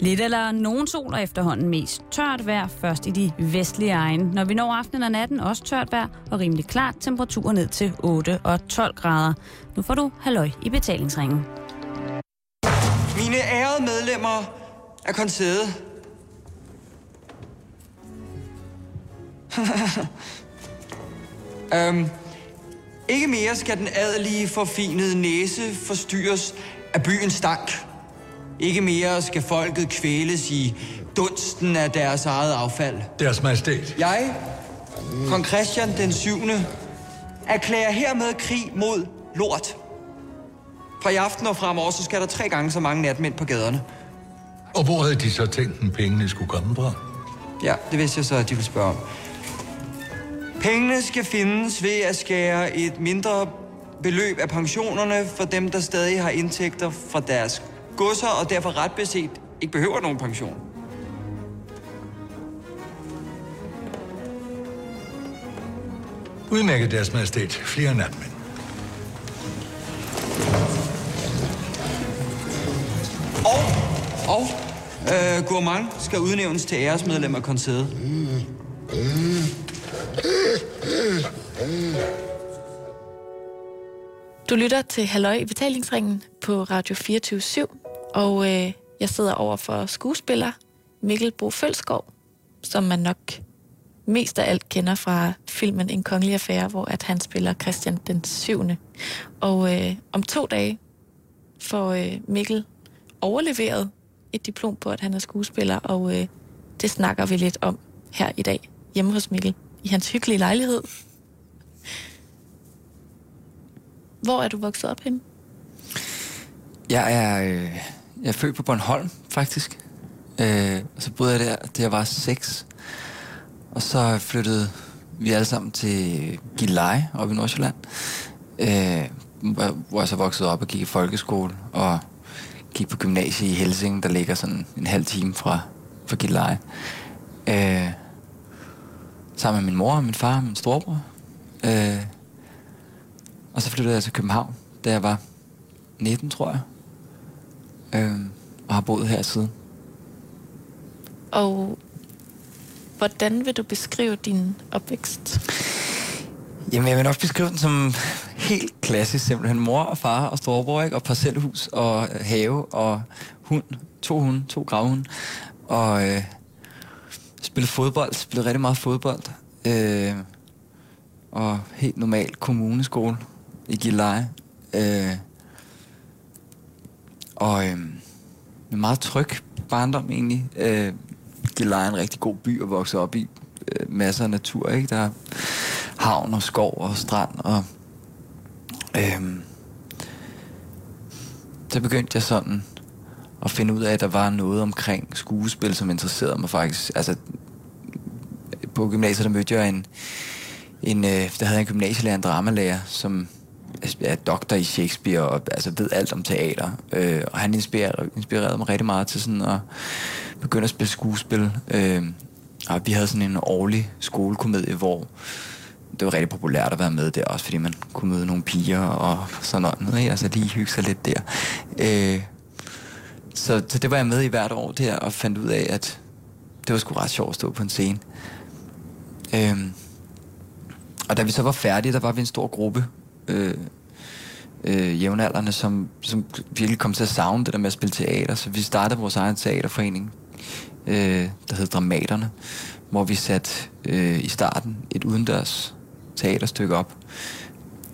Lidt eller nogen sol og efterhånden mest tørt vejr, først i de vestlige egne. Når vi når aftenen og natten, også tørt vejr og rimelig klart, temperaturer ned til 8 og 12 grader. Nu får du halløj i betalingsringen. Mine ærede medlemmer af koncertet. um, øhm, ikke mere skal den adelige forfinede næse forstyrres af byens stank. Ikke mere skal folket kvæles i dunsten af deres eget affald. Deres majestæt. Jeg, kong Christian den 7., erklærer hermed krig mod lort. Fra i aften og fremover, så skal der tre gange så mange natmænd på gaderne. Og hvor havde de så tænkt, at pengene skulle komme fra? Ja, det vidste jeg så, at de ville spørge om. Pengene skal findes ved at skære et mindre beløb af pensionerne for dem, der stadig har indtægter fra deres godser, og derfor ret beset ikke behøver nogen pension. Udmærket deres majestæt. Flere natmænd. Og, og øh, Gourmand skal udnævnes til æresmedlem af koncertet. Du lytter til Halløj i betalingsringen på Radio 24 og øh, jeg sidder over for skuespiller Mikkel Bo Følskov, som man nok mest af alt kender fra filmen En kongelig affære, hvor at han spiller Christian den 7. Og øh, om to dage får øh, Mikkel overleveret et diplom på, at han er skuespiller, og øh, det snakker vi lidt om her i dag, hjemme hos Mikkel, i hans hyggelige lejlighed. Hvor er du vokset op henne? Jeg er, øh, jeg er født på Bornholm, faktisk. Øh, og så boede jeg der, da jeg var seks. Og så flyttede vi alle sammen til Gilleleje oppe i Nordsjælland. Øh, hvor jeg så voksede op og gik i folkeskole og gik på gymnasiet i Helsing, der ligger sådan en halv time fra, fra Gilleleje. Øh, sammen med min mor min far og min storebror. Øh, og så flyttede jeg til København, da jeg var 19, tror jeg. Øh, og har boet her siden. Og hvordan vil du beskrive din opvækst? Jamen, jeg vil nok beskrive den som helt klassisk, simpelthen. Mor og far og storebror, ikke? Og parcelhus og have og hund. To hunde, to gravhunde. Og øh, spillede fodbold, spillede rigtig meget fodbold. Øh, og helt normal kommuneskole i Gilleleje. Øh, og øh, en meget tryg barndom egentlig. Øh, Gilleleje er en rigtig god by at vokse op i. Øh, masser af natur, ikke? Der er havn og skov og strand og... Øh, så begyndte jeg sådan at finde ud af, at der var noget omkring skuespil, som interesserede mig faktisk. Altså, på gymnasiet, der mødte jeg en, en øh, der havde en gymnasielærer, en dramalærer, som er doktor i Shakespeare og altså ved alt om teater. Øh, og han inspirerede, inspirerede mig rigtig meget til sådan at begynde at spille skuespil. Øh, og vi havde sådan en årlig skolekomedie, hvor det var rigtig populært at være med der, også fordi man kunne møde nogle piger og sådan noget. Ikke? Altså lige hygge sig lidt der. Øh, så, så det var jeg med i hvert år der, og fandt ud af, at det var sgu ret sjovt at stå på en scene. Øh, og da vi så var færdige, der var vi en stor gruppe øh, øh, jævnaldrende, som, som virkelig kom til at savne det der med at spille teater. Så vi startede vores egen teaterforening, øh, der hed Dramaterne, hvor vi satte øh, i starten et udendørs teaterstykke op.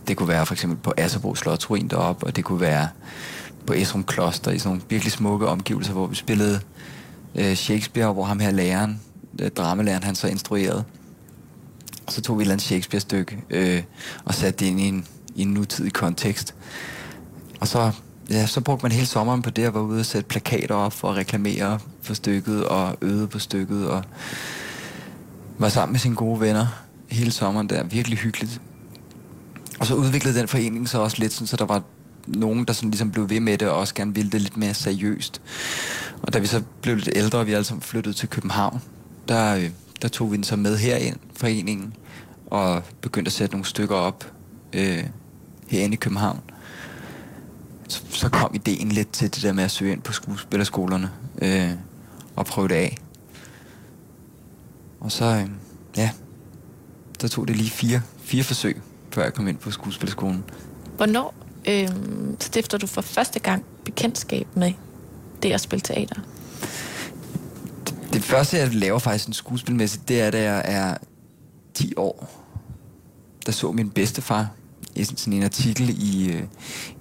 Det kunne være for eksempel på Asserbro Slotsruin deroppe, og det kunne være på Esrum Kloster i sådan nogle virkelig smukke omgivelser, hvor vi spillede øh, Shakespeare, hvor ham her læreren, øh, dramalæreren, han så instruerede. Og så tog vi et eller andet Shakespeare-stykke øh, og satte det ind i en, i en nutidig kontekst. Og så, ja, så brugte man hele sommeren på det, at være ude og sætte plakater op for at reklamere for stykket og øde på stykket og var sammen med sine gode venner hele sommeren der. Virkelig hyggeligt. Og så udviklede den forening så også lidt, sådan, så der var nogen, der sådan ligesom blev ved med det, og også gerne ville det lidt mere seriøst. Og da vi så blev lidt ældre, og vi alle sammen flyttede til København, der, øh, der tog vi den så med herind, foreningen, og begyndte at sætte nogle stykker op øh, herinde i København. Så, så kom ideen lidt til det der med at søge ind på skuespillerskolerne. Øh, og prøve det af. Og så, øh, ja, så tog det lige fire, fire forsøg, før jeg kom ind på skuespilskolen. Hvornår øh, stifter du for første gang bekendtskab med det at spille teater? Det, det første, jeg laver faktisk en skuespilmæssigt, det er, da jeg er 10 år. Der så min bedstefar sådan en artikel i, øh,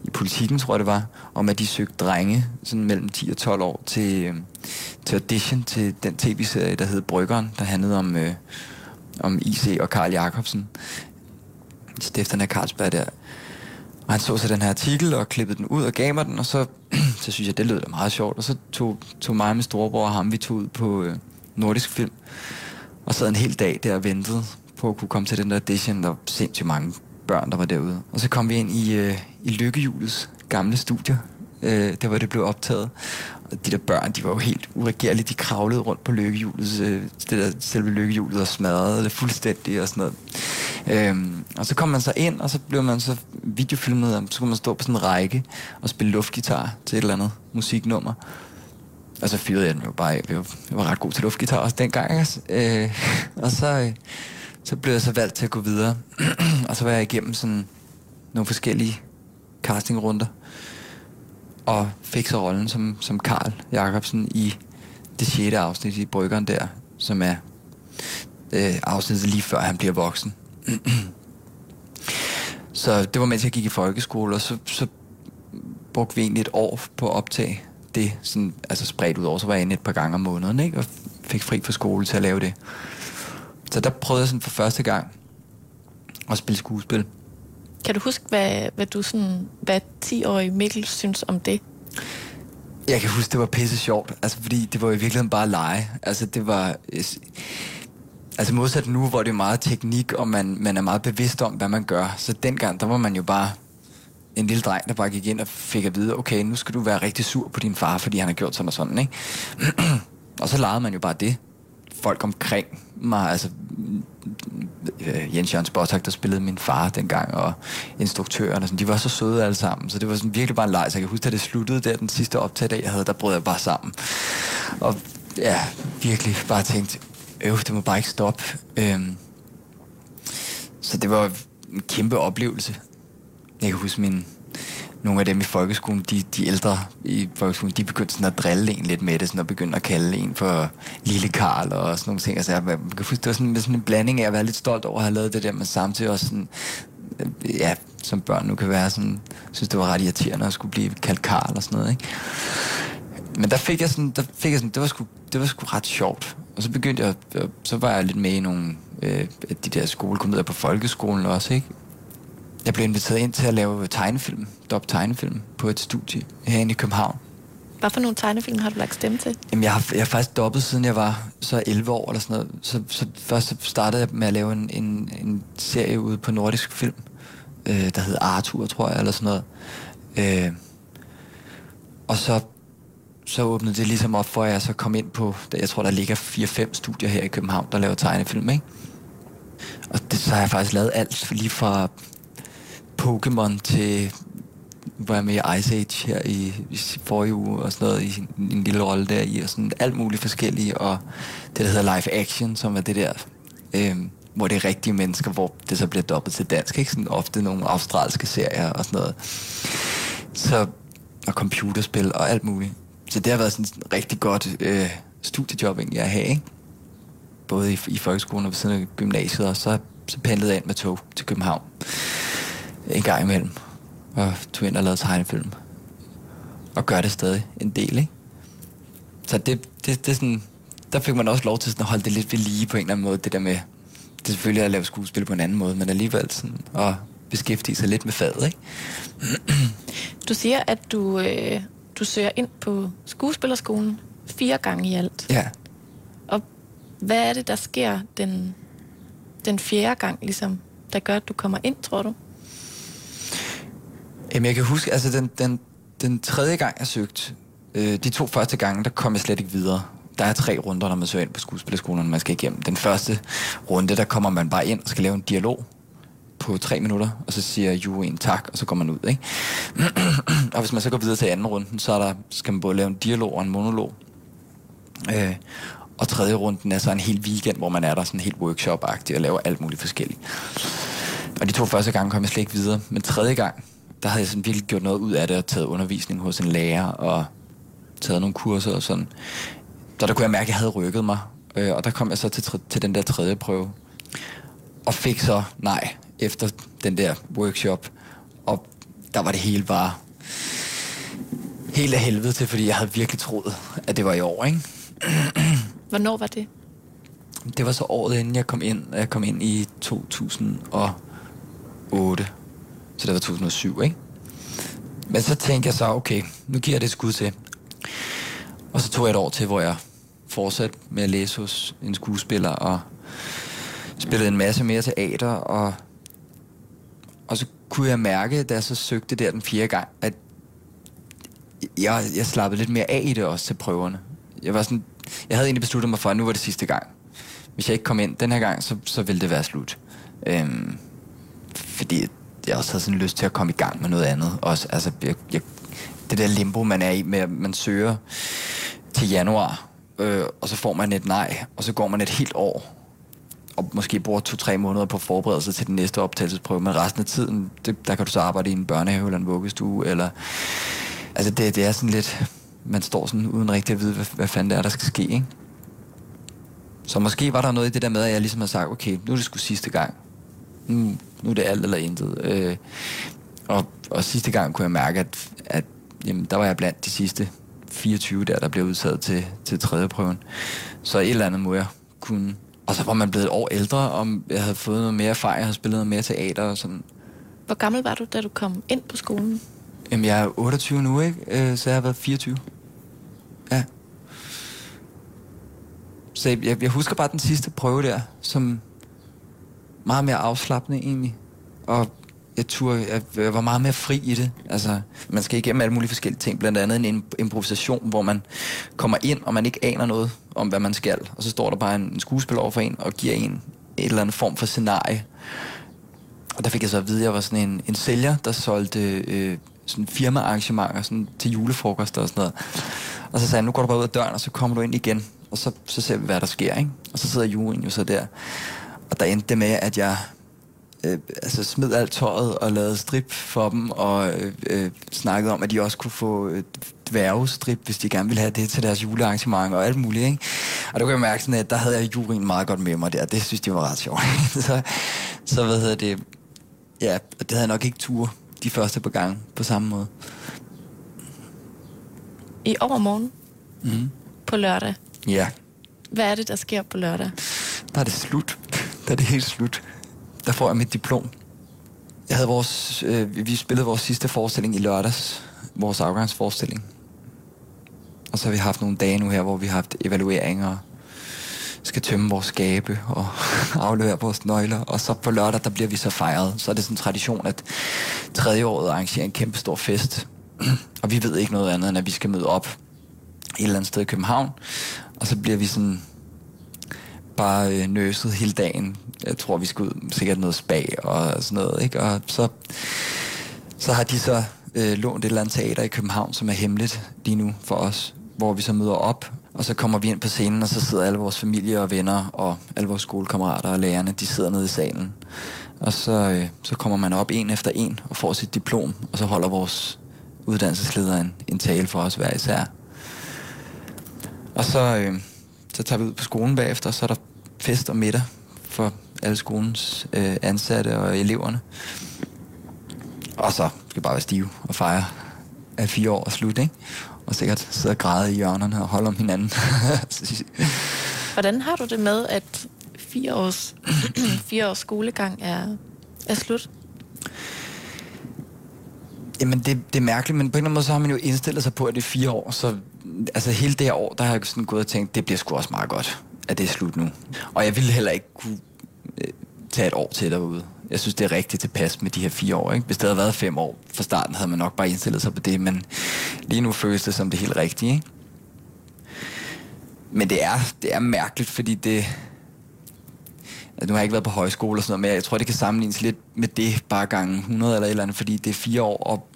i Politiken, tror jeg det var, om at de søgte drenge sådan mellem 10 og 12 år til, øh, til audition til den tv-serie, der hed Bryggeren, der handlede om, øh, om IC og Karl Jacobsen. Stifteren af Carlsberg der. Og han så så den her artikel og klippede den ud og gav mig den, og så, så synes jeg, det lød da meget sjovt. Og så tog, tog mig og min storebror og ham, vi tog ud på øh, nordisk film, og sad en hel dag der og ventede på at kunne komme til den der audition. Der var sindssygt mange børn, der var derude. Og så kom vi ind i, øh, i Lykkehjulets gamle studier, øh, der hvor det blev optaget. Og de der børn, de var jo helt uregerlige. De kravlede rundt på lykkehjulet, øh, det der selve lykkehjulet og smadrede det fuldstændig og sådan noget. Øhm, og så kom man så ind, og så blev man så videofilmet, og så kunne man stå på sådan en række og spille luftgitar til et eller andet musiknummer. Og så fyrede jeg den jo bare af. Jeg var, jeg var ret god til luftgitar også dengang. Altså. Øh, og så, øh, så blev jeg så valgt til at gå videre. og så var jeg igennem sådan nogle forskellige castingrunder. Og fik så rollen som, som Karl Jacobsen i det sjette afsnit i Bryggeren der, som er øh, afsnittet lige før han bliver voksen. så det var mens jeg gik i folkeskole, og så, så brugte vi egentlig et år på at optage det, sådan, altså spredt ud over, så var jeg inde et par gange om måneden, ikke? og fik fri fra skole til at lave det. Så der prøvede jeg sådan for første gang at spille skuespil. Kan du huske, hvad, hvad du sådan, hvad 10-årig Mikkel synes om det? Jeg kan huske, det var pisse sjovt, altså fordi det var i virkeligheden bare lege. Altså det var... Altså modsat nu, hvor det er meget teknik, og man, man er meget bevidst om, hvad man gør. Så dengang, der var man jo bare en lille dreng, der bare gik ind og fik at vide, okay, nu skal du være rigtig sur på din far, fordi han har gjort sådan og sådan, ikke? og så legede man jo bare det. Folk omkring mig, altså øh, Jens Jørgens Bottak, der spillede min far dengang, og instruktøren, og sådan, de var så søde alle sammen, så det var sådan virkelig bare en leg, så jeg kan huske, at det sluttede der, den sidste optag, jeg havde, der brød jeg bare sammen. Og ja, virkelig bare tænkt, øv, det må bare ikke stoppe. Øhm, så det var en kæmpe oplevelse. Jeg kan huske min, nogle af dem i folkeskolen, de, de ældre i folkeskolen, de begyndte sådan at drille en lidt med det, sådan at begynde at kalde en for Lille Karl og sådan nogle ting. Altså, jeg, jeg kan huske, det var sådan, sådan en blanding af at være lidt stolt over at have lavet det der, men samtidig også sådan, øh, ja, som børn nu kan være sådan, synes det var ret irriterende at skulle blive kaldt Karl og sådan noget, ikke? Men der fik jeg sådan, der fik jeg sådan, det var sgu, det var sgu ret sjovt. Og så begyndte jeg, så var jeg lidt med i nogle øh, de der skolekomedier på folkeskolen også, ikke? Jeg blev inviteret ind til at lave tegnefilm, dop tegnefilm, på et studie herinde i København. Hvad for nogle tegnefilm har du lagt stemme til? Jamen, jeg har, jeg har faktisk dobbet, siden jeg var så 11 år eller sådan noget. Så, så først så startede jeg med at lave en, en, en serie ude på Nordisk Film, øh, der hed Arthur, tror jeg, eller sådan noget. Øh, og så, så åbnede det ligesom op for, at jeg så kom ind på, jeg tror, der ligger 4-5 studier her i København, der laver tegnefilm, ikke? Og det, så har jeg faktisk lavet alt, lige fra Pokémon til var jeg med i Ice Age her i, i forrige uge og sådan noget, i en, en lille rolle der i, og sådan alt muligt forskellige, og det der hedder live action, som er det der, øh, hvor det er rigtige mennesker, hvor det så bliver dobbelt til dansk, ikke? Sådan ofte nogle australske serier og sådan noget. Så, og computerspil og alt muligt. Så det har været sådan et rigtig godt øh, studiejob egentlig at have, ikke? Både i, i folkeskolen og ved siden af gymnasiet, og så, så pendlede jeg ind med tog til København en gang imellem og tog ind og lavede tegnefilm. Og gør det stadig en del, ikke? Så det, det, det er sådan, der fik man også lov til sådan at holde det lidt ved lige på en eller anden måde, det der med, det er selvfølgelig at lave skuespil på en anden måde, men alligevel sådan at beskæftige sig lidt med faget, ikke? Du siger, at du, øh, du søger ind på skuespillerskolen fire gange i alt. Ja. Og hvad er det, der sker den, den fjerde gang, ligesom, der gør, at du kommer ind, tror du? Jamen, jeg kan huske, altså den, den, den tredje gang, jeg søgte, øh, de to første gange, der kom jeg slet ikke videre. Der er tre runder, når man søger ind på skuespillerskolerne, man skal igennem. Den første runde, der kommer man bare ind og skal lave en dialog på tre minutter, og så siger juryen tak, og så går man ud, ikke? og hvis man så går videre til anden runden, så er der, skal man både lave en dialog og en monolog. Øh, og tredje runden er så en hel weekend, hvor man er der sådan helt workshop-agtig og laver alt muligt forskelligt. Og de to første gange kom jeg slet ikke videre. Men tredje gang, der havde jeg sådan virkelig gjort noget ud af det og taget undervisning hos en lærer og taget nogle kurser og sådan. Så der kunne jeg mærke, at jeg havde rykket mig. Øh, og der kom jeg så til, til den der tredje prøve. Og fik så nej efter den der workshop. Og der var det hele bare helt af helvede til, fordi jeg havde virkelig troet, at det var i år, ikke? Hvornår var det? Det var så året inden jeg kom ind. Jeg kom ind i 2008. Så det var 2007, ikke? Men så tænkte jeg så, okay, nu giver jeg det skud til. Og så tog jeg et år til, hvor jeg fortsatte med at læse hos en skuespiller, og spillede en masse mere teater, og, og så kunne jeg mærke, da jeg så søgte der den fjerde gang, at jeg, jeg slappede lidt mere af i det også til prøverne. Jeg var sådan, jeg havde egentlig besluttet mig for, at nu var det sidste gang. Hvis jeg ikke kom ind den her gang, så, så ville det være slut. Øhm, fordi jeg også havde sådan lyst til at komme i gang med noget andet. Også, altså, jeg, jeg, det der limbo, man er i med, at man søger til januar, øh, og så får man et nej, og så går man et helt år, og måske bruger to-tre måneder på forberedelse til den næste optagelsesprøve, men resten af tiden, det, der kan du så arbejde i en børnehave eller en vuggestue, eller... Altså, det, det er sådan lidt... Man står sådan uden rigtig at vide, hvad, hvad fanden det er, der skal ske, ikke? Så måske var der noget i det der med, at jeg ligesom har sagt, okay, nu er det sgu sidste gang. Nu, nu er det alt eller intet. Øh, og, og sidste gang kunne jeg mærke, at, at jamen, der var jeg blandt de sidste 24 der, der blev udtaget til, til tredje prøven. Så et eller andet må jeg kunne. Og så var man blevet et år ældre, og jeg havde fået noget mere erfaring, jeg havde spillet noget mere teater og sådan. Hvor gammel var du, da du kom ind på skolen? Jamen, jeg er 28 nu, ikke? Øh, så jeg har været 24. Ja. Så jeg, jeg husker bare den sidste prøve der, som meget mere afslappende egentlig. Og jeg, turde, jeg, jeg var meget mere fri i det. Altså, man skal igennem alle mulige forskellige ting, blandt andet en improvisation, hvor man kommer ind, og man ikke aner noget om, hvad man skal. Og så står der bare en, en skuespiller over for en, og giver en et eller andet form for scenarie. Og der fik jeg så at vide, at jeg var sådan en, en sælger, der solgte øh, sådan firmaarrangementer sådan til julefrokoster og sådan noget. Og så sagde han, nu går du bare ud af døren, og så kommer du ind igen, og så, så ser vi, hvad der sker, ikke? Og så sidder juryen jo så der. Og der endte det med, at jeg øh, altså smed alt tøjet og lavede strip for dem, og øh, øh, snakkede om, at de også kunne få øh, dværgestrip, hvis de gerne ville have det til deres julearrangement og alt muligt. Ikke? Og der kunne jeg mærke, sådan, at der havde jeg juryen meget godt med mig der. Det synes de var ret sjovt. så, så hvad hedder det? Ja, det havde jeg nok ikke tur de første par gange på samme måde. I overmorgen? Mm. På lørdag? Ja. Hvad er det, der sker på lørdag? Der er det slut. Der er det helt slut. Der får jeg mit diplom. Jeg havde vores, øh, vi spillede vores sidste forestilling i lørdags. Vores afgangsforestilling. Og så har vi haft nogle dage nu her, hvor vi har haft evalueringer skal tømme vores skabe og aflevere vores nøgler. Og så på lørdag, der bliver vi så fejret. Så er det sådan en tradition, at tredje året arrangerer en kæmpe stor fest. og vi ved ikke noget andet, end at vi skal møde op et eller andet sted i København. Og så bliver vi sådan bare øh, nøset hele dagen. Jeg tror, vi skal ud sikkert noget spa og sådan noget. Ikke? Og så, så har de så øh, lånt et eller andet teater i København, som er hemmeligt lige nu for os, hvor vi så møder op, og så kommer vi ind på scenen, og så sidder alle vores familie og venner, og alle vores skolekammerater og lærerne, de sidder nede i salen. Og så, øh, så kommer man op en efter en og får sit diplom, og så holder vores uddannelsesleder en, en tale for os hver især. Og så, øh, så tager vi ud på skolen bagefter, og så er der fest og middag for alle skolens øh, ansatte og eleverne. Og så skal vi bare være stive og fejre, at fire år er slut, ikke? Og sikkert sidde og græde i hjørnerne og holde om hinanden. Hvordan har du det med, at fire års, fire års skolegang er, er slut? Jamen, det, det er mærkeligt, men på en eller anden måde, så har man jo indstillet sig på, at det er fire år. Så altså, hele det her år, der har jeg sådan gået og tænkt, det bliver sgu også meget godt, at det er slut nu. Og jeg ville heller ikke kunne øh, tage et år til derude. Jeg synes, det er rigtigt tilpas med de her fire år. Ikke? Hvis det havde været fem år fra starten, havde man nok bare indstillet sig på det, men lige nu føles det som det helt rigtige. Ikke? Men det er, det er mærkeligt, fordi det... Altså, nu har jeg ikke været på højskole og sådan noget, men jeg tror, det kan sammenlignes lidt med det bare gange 100 eller et eller andet, fordi det er fire år, og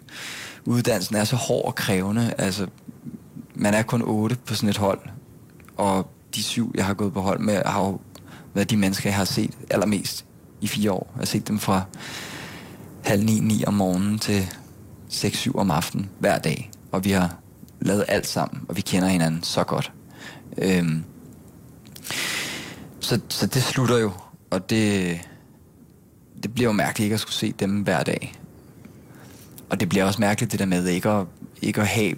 uddannelsen er så hård og krævende. Altså, man er kun otte på sådan et hold, og de syv, jeg har gået på hold med, har jo været de mennesker, jeg har set allermest i fire år. Jeg har set dem fra halv ni, ni om morgenen til 6-7 om aftenen hver dag. Og vi har lavet alt sammen, og vi kender hinanden så godt. Øhm, så, så det slutter jo, og det, det bliver jo mærkeligt ikke at skulle se dem hver dag. Og det bliver også mærkeligt det der med ikke at, ikke at have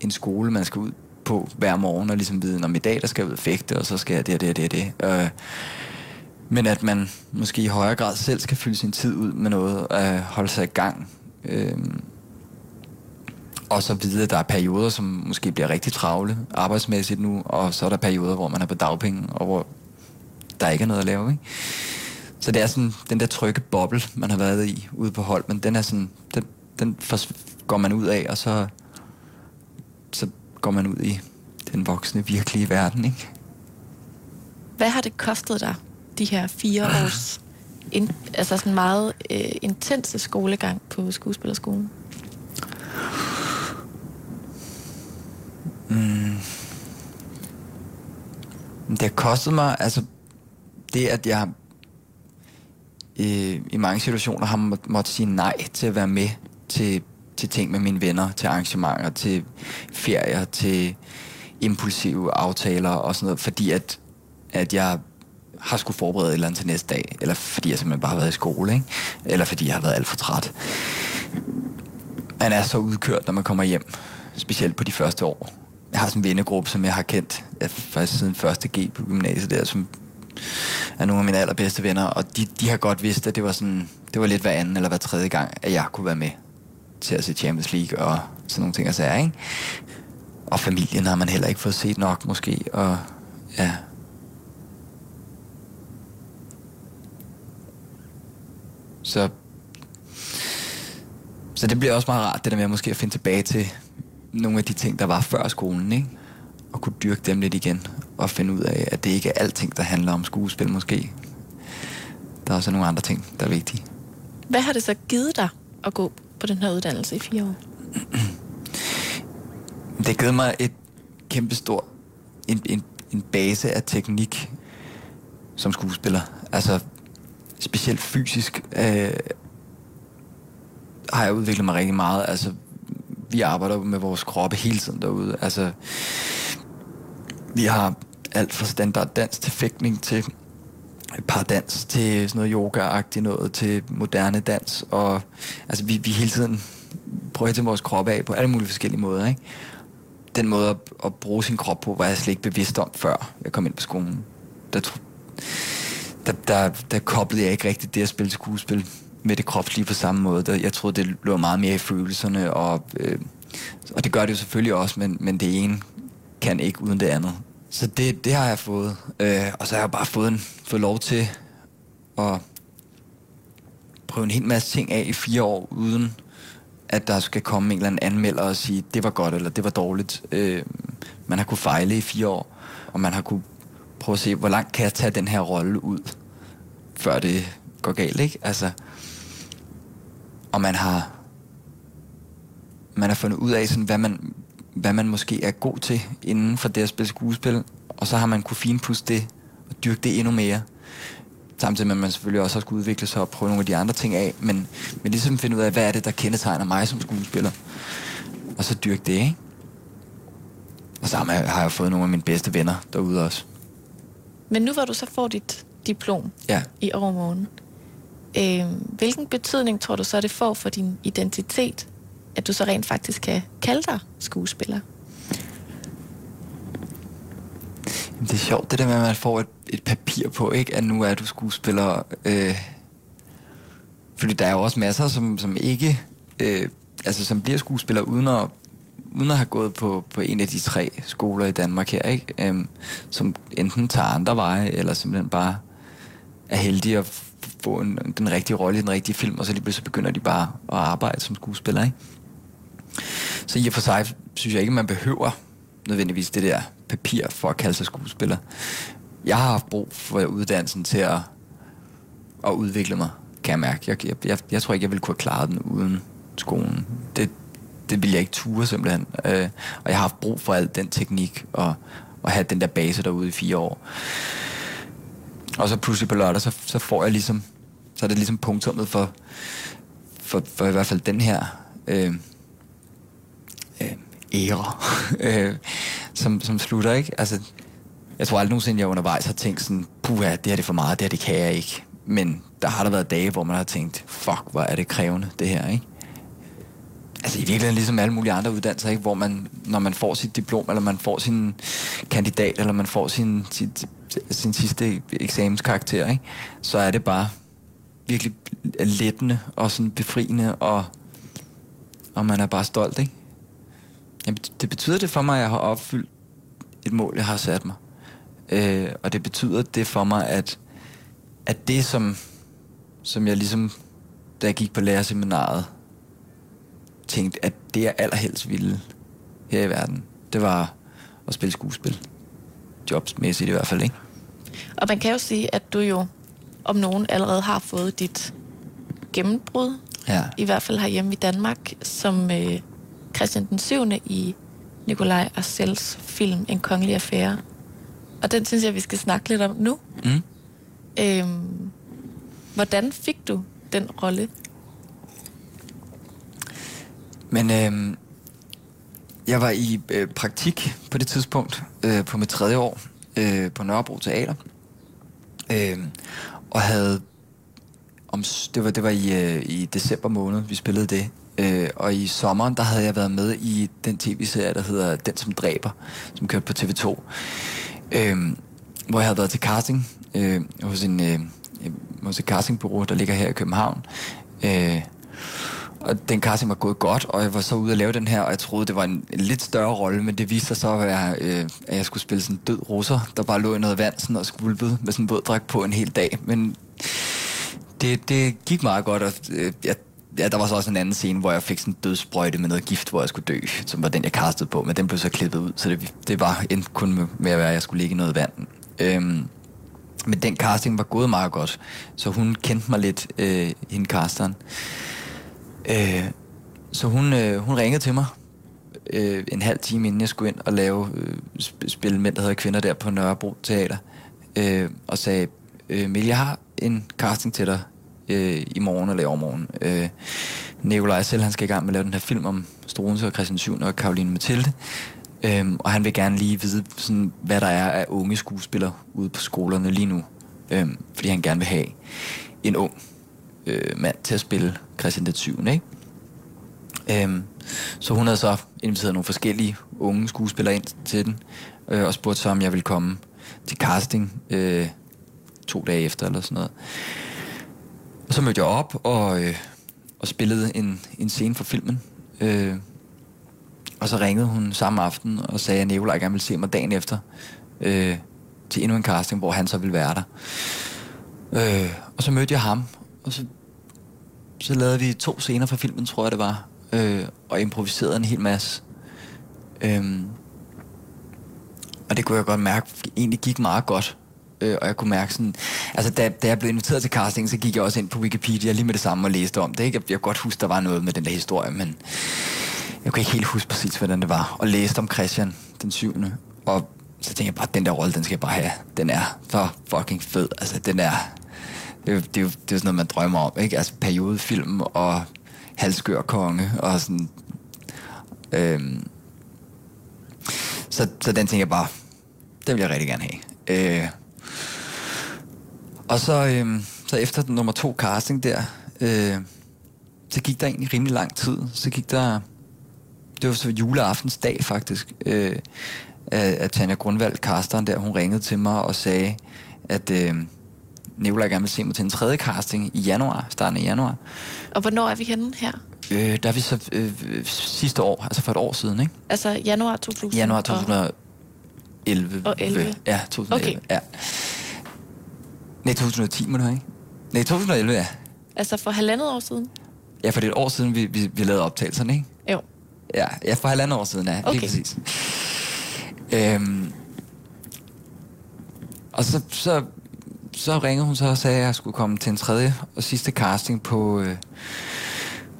en skole, man skal ud på hver morgen og ligesom vide, om i dag der skal jeg ud og fægte, og så skal jeg det og det og det og det. Øh, men at man måske i højere grad selv skal fylde sin tid ud med noget, at holde sig i gang. Øh, og så vide, at der er perioder, som måske bliver rigtig travle arbejdsmæssigt nu, og så er der perioder, hvor man er på dagpenge, og hvor der ikke er noget at lave. Ikke? Så det er sådan den der trygge boble, man har været i ude på hold, men den er sådan, den, den går man ud af, og så, så går man ud i den voksne, virkelige verden. Ikke? Hvad har det kostet dig, de her fire års in, altså sådan meget øh, intense skolegang på skuespillerskolen? Mm. Det har kostet mig, altså det at jeg øh, i mange situationer har må, måttet sige nej til at være med til, til ting med mine venner, til arrangementer, til ferier, til impulsive aftaler og sådan noget, fordi at, at jeg har skulle forberede et eller andet til næste dag, eller fordi jeg simpelthen bare har været i skole, ikke? eller fordi jeg har været alt for træt. Man er så udkørt, når man kommer hjem, specielt på de første år. Jeg har sådan en vennegruppe, som jeg har kendt jeg, faktisk siden første G på gymnasiet der, som er nogle af mine allerbedste venner, og de, de har godt vidst, at det var, sådan, det var lidt hver anden eller hver tredje gang, at jeg kunne være med til at se Champions League og sådan nogle ting og sager, ikke? Og familien har man heller ikke fået set nok, måske, og ja. Så, så det bliver også meget rart, det der med at måske at finde tilbage til nogle af de ting, der var før skolen, ikke? Og kunne dyrke dem lidt igen, og finde ud af, at det ikke er alting, der handler om skuespil måske. Der er også nogle andre ting, der er vigtige. Hvad har det så givet dig at gå på den her uddannelse i fire år? Det har givet mig et kæmpestort en, en, en base af teknik som skuespiller. Altså specielt fysisk øh, har jeg udviklet mig rigtig meget. Altså vi arbejder med vores kroppe hele tiden derude. Altså vi har alt fra standard dans til fægtning til pardans til sådan noget yoga-agtigt noget til moderne dans og altså vi, vi hele tiden prøver at vores krop af på alle mulige forskellige måder ikke? den måde at, at bruge sin krop på var jeg slet ikke bevidst om før jeg kom ind på skolen. Der, der, der, der koblede jeg ikke rigtigt det at spille skuespil med det kropslige på samme måde. Der, jeg troede det lå meget mere i følelserne og, øh, og det gør det jo selvfølgelig også men, men det ene kan ikke uden det andet så det, det har jeg fået. Øh, og så har jeg bare fået, en, fået lov til at prøve en hel masse ting af i fire år, uden at der skal komme en eller anden anmelder og sige, det var godt eller det var dårligt. Øh, man har kunne fejle i fire år, og man har kunne prøve at se, hvor langt kan jeg tage den her rolle ud, før det går galt, ikke? Altså, og man har man har fundet ud af, sådan, hvad, man, hvad man måske er god til inden for det at spille skuespil, og så har man kunne finpudse det og dyrke det endnu mere. Samtidig med, at man selvfølgelig også har skulle udvikle sig og prøve nogle af de andre ting af, men, men ligesom finde ud af, hvad er det, der kendetegner mig som skuespiller, og så dyrke det, ikke? Og så har jeg fået nogle af mine bedste venner derude også. Men nu hvor du så får dit diplom ja. i overmorgen, øh, hvilken betydning tror du så, det får for din identitet at du så rent faktisk kan kalde dig skuespiller? Det er sjovt, det der med, at man får et, et papir på, ikke? at nu er du skuespiller. Øh, fordi der er jo også masser, som, som ikke, øh, altså som bliver skuespiller uden at, uden at have gået på, på en af de tre skoler i Danmark her, ikke? Øhm, som enten tager andre veje, eller simpelthen bare er heldige at få en, den rigtige rolle i den rigtige film, og så lige pludselig begynder de bare at arbejde som skuespiller, ikke? Så i og for sig synes jeg ikke, man behøver nødvendigvis det der papir for at kalde sig skuespiller. Jeg har haft brug for uddannelsen til at, at udvikle mig, kan jeg mærke. Jeg, jeg, jeg, jeg tror ikke, jeg ville kunne have klaret den uden skolen. Det, det ville jeg ikke ture simpelthen. Øh, og jeg har haft brug for al den teknik og, og have den der base derude i fire år. Og så pludselig på lørdag, så, så får jeg ligesom, så er det ligesom punktummet for, for, for i hvert fald den her øh, ære, øh, som, som slutter, ikke? Altså, jeg tror aldrig nogensinde, jeg undervejs har tænkt sådan, puha, det her det er for meget, det her det kan jeg ikke. Men der har der været dage, hvor man har tænkt, fuck, hvor er det krævende, det her, ikke? Altså i virkeligheden ligesom alle mulige andre uddannelser, ikke? hvor man, når man får sit diplom, eller man får sin kandidat, eller man får sin, sit, sin sidste eksamenskarakter, ikke? så er det bare virkelig lettende og sådan befriende, og, og man er bare stolt. Ikke? Jamen, det betyder det for mig, at jeg har opfyldt et mål, jeg har sat mig. Øh, og det betyder det for mig, at, at det, som, som jeg ligesom, da jeg gik på lærerseminaret, tænkte, at det jeg allerhelst ville her i verden, det var at spille skuespil. Jobsmæssigt i hvert fald, ikke? Og man kan jo sige, at du jo om nogen allerede har fået dit gennembrud. Ja. I hvert fald herhjemme i Danmark, som øh, Christian den 7. i Nikolaj Arcels film En kongelig affære. Og den synes jeg, vi skal snakke lidt om nu. Mm. Øhm, hvordan fik du den rolle? Men øh, jeg var i øh, praktik på det tidspunkt, øh, på mit tredje år, øh, på Nørrebro Teater. Øh, og havde om, det var det var i, øh, i december måned, vi spillede det. Øh, og i sommeren, der havde jeg været med i den tv-serie, der hedder Den, som dræber, som kørte på TV2. Øh, hvor jeg havde været til casting øh, hos, en, øh, hos et castingbureau, der ligger her i København. Øh, og den casting var gået godt, og jeg var så ude at lave den her, og jeg troede, det var en, en lidt større rolle, men det viste sig så at jeg, øh, at jeg skulle spille sådan en død russer, der bare lå i noget vand sådan, og skvulpede med sådan en våddragt på en hel dag. Men det, det gik meget godt, og øh, jeg, ja, der var så også en anden scene, hvor jeg fik sådan en dødsprøjte med noget gift, hvor jeg skulle dø, som var den, jeg kastede på, men den blev så klippet ud, så det, det var endte kun med, at være, at jeg skulle ligge i noget vand. Øhm, men den casting var gået meget godt, så hun kendte mig lidt, øh, hende casteren. Øh, så hun, øh, hun ringede til mig øh, en halv time inden jeg skulle ind og lave øh, sp- spille mænd, der hedder kvinder der på Nørrebro Teater. Øh, og sagde, øh, Mille, jeg har en casting til dig øh, i morgen eller i overmorgen. Øh, Nikolaj selv, han skal i gang med at lave den her film om Struense og Christian 7. og Karoline Mathilde. Øhm, og han vil gerne lige vide, sådan, hvad der er af unge skuespillere ude på skolerne lige nu. Øhm, fordi han gerne vil have en ung øh, mand til at spille Christian den 7. Ikke? Øhm, så hun havde så inviteret nogle forskellige unge skuespillere ind til den, øh, og spurgte så, om jeg ville komme til casting øh, to dage efter, eller sådan noget. Og så mødte jeg op og, øh, og spillede en, en scene for filmen. Øh, og så ringede hun samme aften og sagde, at Nicolaj gerne ville se mig dagen efter øh, til endnu en casting, hvor han så ville være der. Øh, og så mødte jeg ham, og så, så lavede vi to scener fra filmen, tror jeg det var, øh, og improviserede en hel masse. Øh, og det kunne jeg godt mærke, egentlig gik meget godt. Øh, og jeg kunne mærke sådan... Altså, da, da jeg blev inviteret til casting, så gik jeg også ind på Wikipedia lige med det samme og læste om det. Ikke? Jeg, jeg godt huske, der var noget med den der historie, men jeg kunne ikke helt huske præcis, hvordan det var. Og læste om Christian den syvende. Og så tænkte jeg bare, den der rolle, den skal jeg bare have. Den er så fucking fed. Altså, den er... Det, er jo- det, er jo, det er sådan noget, man drømmer om, ikke? Altså, periodefilm og halskør konge og sådan... Øhm, så, så den tænker jeg bare, den vil jeg rigtig gerne have. Øh, og så, øh, så efter den nummer to casting der, øh, så gik der egentlig rimelig lang tid. Så gik der, det var så juleaftens dag faktisk, øh, at, at Tanja Grundvald, casteren der, hun ringede til mig og sagde, at øh, Nicolaj gerne vil se mig til en tredje casting i januar, starten af januar. Og hvornår er vi henne her? Øh, der er vi så øh, sidste år, altså for et år siden, ikke? Altså januar 2000? Januar og- 2011. Og 11. Ja, 2011. Okay. Ja. Nej, 2010 må det have, ikke? Nej, 2011, ja. Altså for halvandet år siden? Ja, for det er et år siden, vi, vi, vi lavede optagelserne, ikke? Jo. Ja, ja for halvandet år siden, ja. Okay. Lige præcis. Øhm, og så, så, så ringede hun så og sagde, at jeg skulle komme til en tredje og sidste casting på... Øh,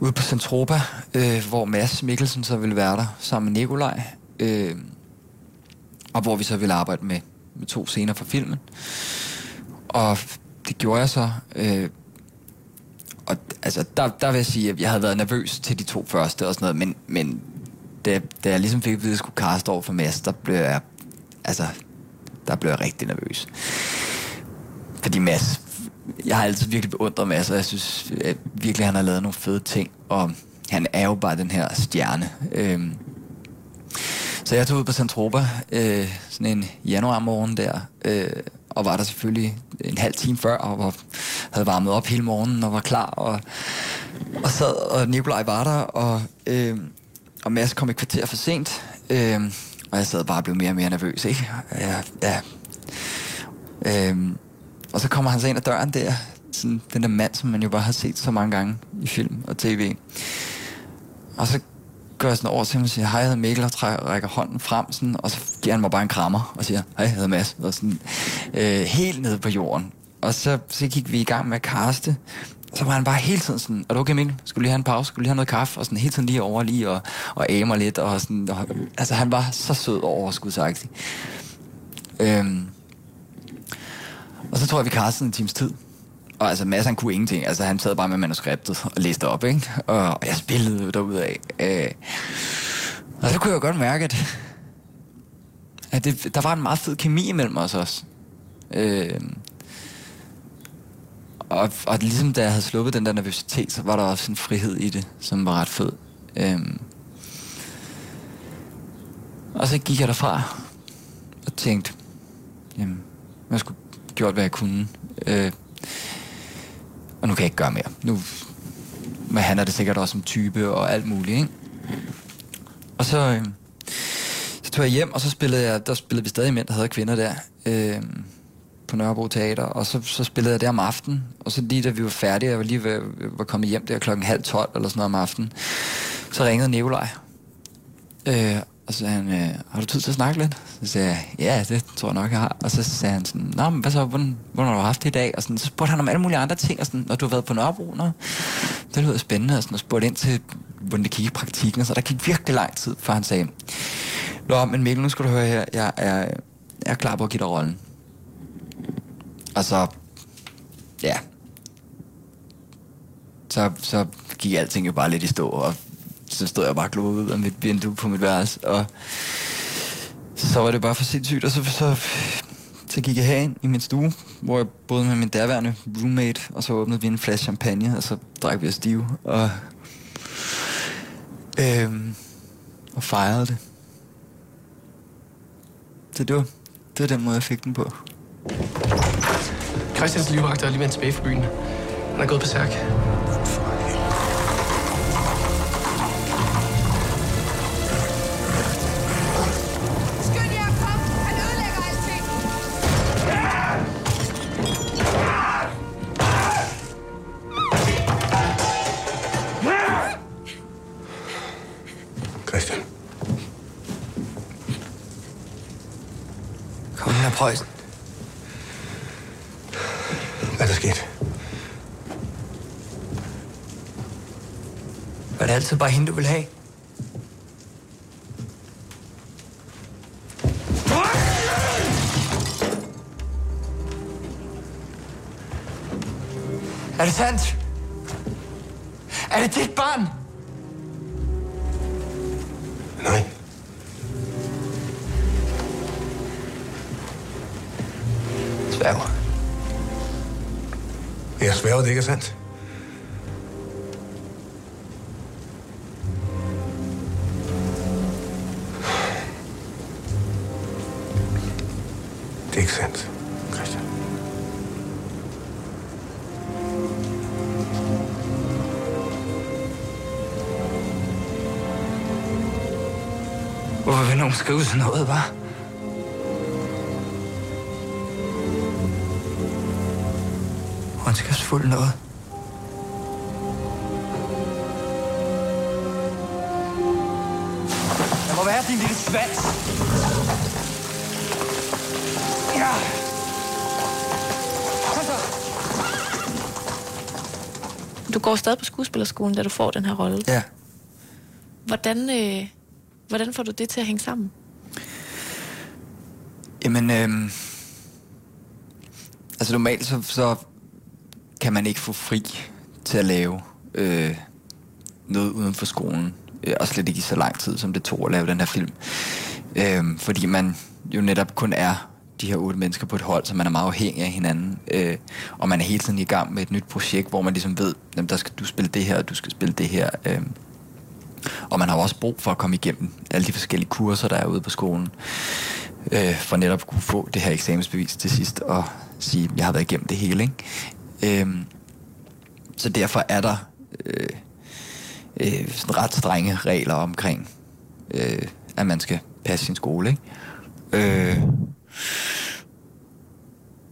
ude på Centropa, øh, hvor Mads Mikkelsen så ville være der sammen med Nikolaj. Øh, og hvor vi så ville arbejde med, med to scener fra filmen. Og det gjorde jeg så. Øh, og altså, der, der vil jeg sige, at jeg havde været nervøs til de to første og sådan noget, men, men da, da jeg ligesom fik at vide, at jeg skulle kaste over for Mads, der blev jeg, altså, der blev jeg rigtig nervøs. Fordi Mads, jeg har altid virkelig beundret Mads, og jeg synes at virkelig, han har lavet nogle fede ting, og han er jo bare den her stjerne. Øhm, så jeg tog ud på Santropa øh, sådan en januarmorgen der, øh, og var der selvfølgelig en halv time før, og var, havde varmet op hele morgenen og var klar, og, og sad, og Nikolaj var der, og, øh, og Mads kom et kvarter for sent, øh, og jeg sad bare og blev mere og mere nervøs, ikke? Ja, ja. Øh, og så kommer han så ind ad døren der, sådan den der mand, som man jo bare har set så mange gange i film og tv. Og så går jeg sådan over til ham og siger, hej, jeg hedder Mikkel, og træ- rækker hånden frem, sådan, og så giver han mig bare en krammer og siger, hej, jeg hedder Mads, og sådan, øh, helt nede på jorden. Og så, så gik vi i gang med at kaste, så var han bare hele tiden sådan, er du okay Mikkel? Skulle lige have en pause? Skulle lige have noget kaffe? Og sådan hele tiden lige over lige og, og amer lidt. Og sådan, og, altså han var så sød og overskudsagtig. Øhm, og så tror jeg, vi kastede en times tid. Og altså Mads, han kunne ingenting. Altså han sad bare med manuskriptet og læste op, ikke? Og jeg spillede derudad. Øh, og så kunne jeg godt mærke, at, at det, der var en meget fed kemi imellem os også. Øh, og, og ligesom da jeg havde sluppet den der nervøsitet, så var der også en frihed i det, som var ret fed. Øh, og så gik jeg derfra og tænkte, jamen, jeg skulle gjort, hvad jeg kunne. Øh, og nu kan jeg ikke gøre mere. Nu men han er det sikkert også som type og alt muligt, ikke? Og så, øh, så tog jeg hjem, og så spillede jeg, der spillede vi stadig mænd, der havde kvinder der, øh, på Nørrebro Teater, og så, så spillede jeg der om aftenen, og så lige da vi var færdige, jeg var lige ved, var kommet hjem der klokken halv tolv eller sådan noget om aftenen, så ringede Nikolaj, øh, og så sagde han, øh, har du tid til at snakke lidt? Så sagde jeg, ja, det tror jeg nok, jeg har. Og så sagde han sådan, nå, men hvad så, hvordan, hvordan har du haft det i dag? Og sådan, så spurgte han om alle mulige andre ting, og sådan, når du har været på Nørrebro, nå? Det lyder spændende, og, sådan, og spurgte ind til, hvordan det gik i praktikken, og så der gik virkelig lang tid, før han sagde, nå, men Mikkel, nu skal du høre her, jeg er, jeg er klar på at give dig rollen. Så, ja, så, så gik alting jo bare lidt i stå, og så stod jeg bare og ud af mit vindue på mit værelse, og så var det bare for sindssygt, og så, så, så gik jeg herind i min stue, hvor jeg boede med min derværende roommate, og så åbnede vi en flaske champagne, og så drak vi os stive, og, øhm, og fejrede det. Så det var, det var den måde, jeg fik den på. Christians livvagt er lige vendt tilbage fra byen. Han er gået på særk. Det altid bare hende, du ville have? Er det sandt? Er det dit barn? Nej. Sværger. Jeg sværger, det ikke er sandt. Ikke sandt, Christian. Hvorfor vil nogen skrive sådan noget, var? Ondskabsfuld noget. Der må være din lille svans. Du går stadig på skuespillerskolen, da du får den her rolle. Ja. Hvordan, øh, hvordan får du det til at hænge sammen? Jamen, øhm, altså normalt så, så kan man ikke få fri til at lave øh, noget uden for skolen. Øh, og slet ikke i så lang tid, som det tog at lave den her film. Øh, fordi man jo netop kun er de her otte mennesker på et hold, så man er meget afhængig af hinanden. Øh, og man er hele tiden i gang med et nyt projekt, hvor man ligesom ved, jamen, der skal du spille det her, og du skal spille det her. Øh, og man har også brug for at komme igennem alle de forskellige kurser, der er ude på skolen, øh, for netop at kunne få det her eksamensbevis til sidst, og sige, jeg har været igennem det hele. Ikke? Øh, så derfor er der øh, øh, sådan ret strenge regler omkring, øh, at man skal passe sin skole. Ikke? Øh,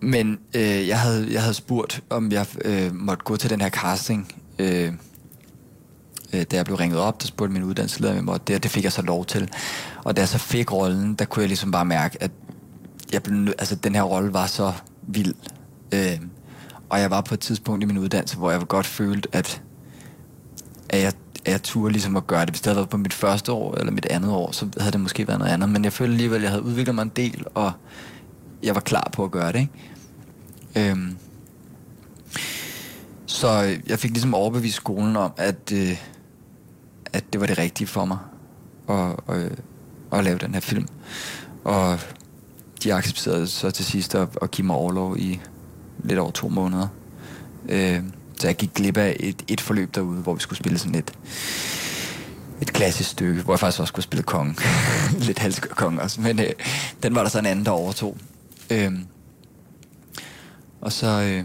men øh, jeg, havde, jeg havde spurgt, om jeg øh, måtte gå til den her casting, øh, øh, da jeg blev ringet op, der spurgte min uddannelsesleder, om jeg måtte det, og det fik jeg så lov til. Og da jeg så fik rollen, der kunne jeg ligesom bare mærke, at jeg blev, altså, den her rolle var så vild. Øh, og jeg var på et tidspunkt i min uddannelse, hvor jeg godt følte, at, at jeg, at jeg turde ligesom at gøre det. Hvis det havde været på mit første år eller mit andet år, så havde det måske været noget andet. Men jeg følte alligevel, at jeg havde udviklet mig en del, og jeg var klar på at gøre det. Ikke? Øhm, så jeg fik ligesom overbevist skolen om, at, øh, at det var det rigtige for mig at, øh, at lave den her film. Og de accepterede så til sidst at, at give mig overlov i lidt over to måneder. Øh, så jeg gik glip af et, et forløb derude, hvor vi skulle spille sådan et, et klassisk stykke, hvor jeg faktisk også skulle spille kongen. lidt halskør konge også, men øh, den var der så en anden, der overtog. Øh, og så, øh,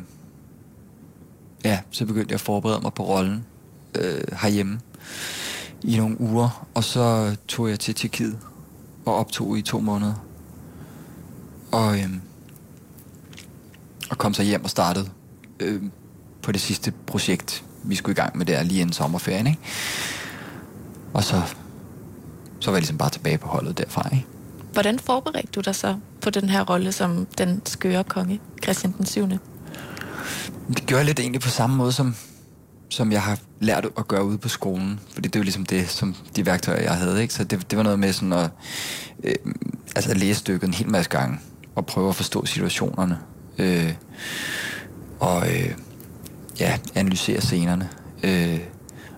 ja, så begyndte jeg at forberede mig på rollen øh, herhjemme i nogle uger, og så tog jeg til Tjekkiet og optog i to måneder. Og, øh, og kom så hjem og startede øh, på det sidste projekt, vi skulle i gang med der lige inden sommerferien. Ikke? Og så, så var jeg ligesom bare tilbage på holdet derfra. Ikke? Hvordan forberedte du dig så på den her rolle som den skøre konge, Christian den 7. Det gør jeg lidt egentlig på samme måde, som, som jeg har lært at gøre ude på skolen. Fordi det er jo ligesom det, som de værktøjer, jeg havde. Ikke? Så det, det var noget med sådan at øh, altså læse stykket en hel masse gange og prøve at forstå situationerne. Øh, og øh, ja, analysere scenerne. Øh,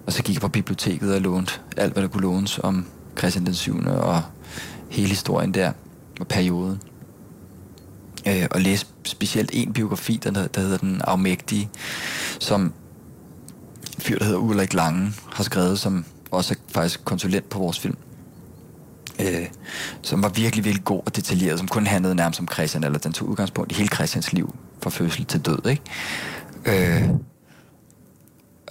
og så gik jeg på biblioteket og lånte alt, hvad der kunne lånes om Christian den 7. og hele historien der og perioden. Øh, og læste specielt en biografi, der, der hedder Den Afmægtige, som en fyr, der hedder Ulrik Lange, har skrevet, som også er faktisk konsulent på vores film. Øh, som var virkelig, virkelig god og detaljeret, som kun handlede nærmest om Christian, eller den tog udgangspunkt i hele Christians liv, fra fødsel til død, ikke? Øh,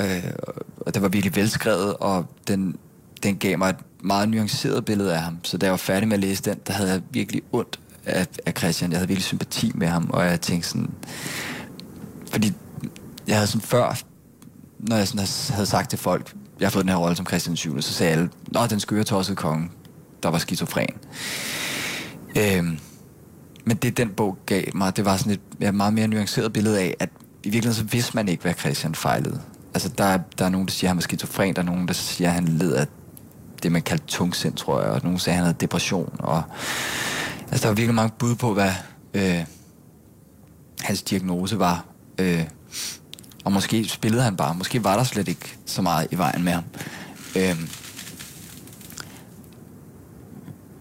øh, og det var virkelig velskrevet, og den, den gav mig et meget nuanceret billede af ham. Så da jeg var færdig med at læse den, der havde jeg virkelig ondt af, af Christian. Jeg havde virkelig sympati med ham, og jeg tænkte sådan... Fordi jeg havde sådan før, når jeg sådan havde sagt til folk, jeg har fået den her rolle som Christian 7., så sagde alle, Nå, den skøre tossede konge, der var skizofren. Øhm, men det den bog gav mig, det var sådan et ja, meget mere nuanceret billede af, at i virkeligheden så vidste man ikke, hvad Christian fejlede. Altså, der, er- der er nogen, der siger, at han var skizofren, der er nogen, der siger, at han led af det, man kaldte tungsind, tror jeg, og nogen sagde, at han havde depression, og altså, der var virkelig mange bud på, hvad øh, hans diagnose var. Øh, og måske spillede han bare, måske var der slet ikke så meget i vejen med ham. Øh,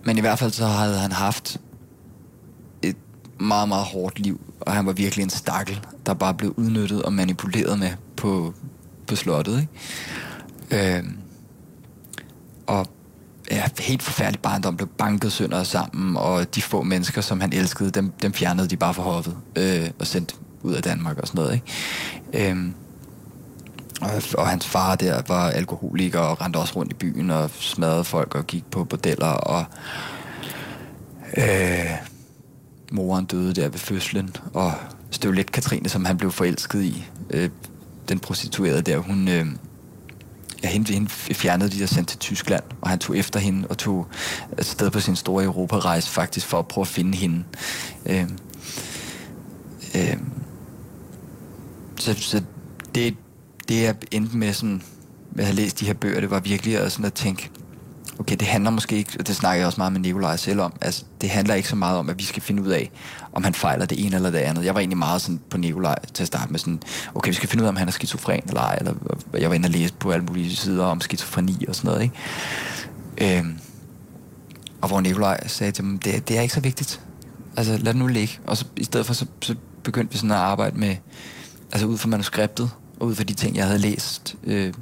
men i hvert fald så havde han haft et meget, meget hårdt liv, og han var virkelig en stakkel, der bare blev udnyttet og manipuleret med på, på slottet. Ikke? Øh, og ja, helt forfærdelig barndom blev banket sønder sammen, og de få mennesker, som han elskede, dem, dem fjernede de bare fra hoffet øh, og sendte ud af Danmark og sådan noget. Ikke? Øh, og, og hans far der var alkoholiker og rendte også rundt i byen og smadrede folk og gik på bordeller og øh, moren døde der ved fødslen og Støvlet Katrine, som han blev forelsket i, øh, den prostituerede der, hun, øh, ja, hende, hende fjernede de og sendte til Tyskland, og han tog efter hende og tog afsted på sin store Europarejse faktisk for at prøve at finde hende. Øh, øh, så, så det, det jeg endte med sådan, med at have læst de her bøger, det var virkelig at, sådan at tænke, okay, det handler måske ikke, og det snakker jeg også meget med Nikolaj selv om, altså, det handler ikke så meget om, at vi skal finde ud af, om han fejler det ene eller det andet. Jeg var egentlig meget sådan på Nikolaj til at starte med sådan, okay, vi skal finde ud af, om han er skizofren eller ej, eller jeg var inde og læse på alle mulige sider om skizofreni og sådan noget, ikke? Øhm, og hvor Nikolaj sagde til dem, det, det er ikke så vigtigt. Altså, lad det nu ligge. Og så, i stedet for, så, så begyndte vi sådan at arbejde med, altså ud fra manuskriptet, og ud fra de ting, jeg havde læst. Øh,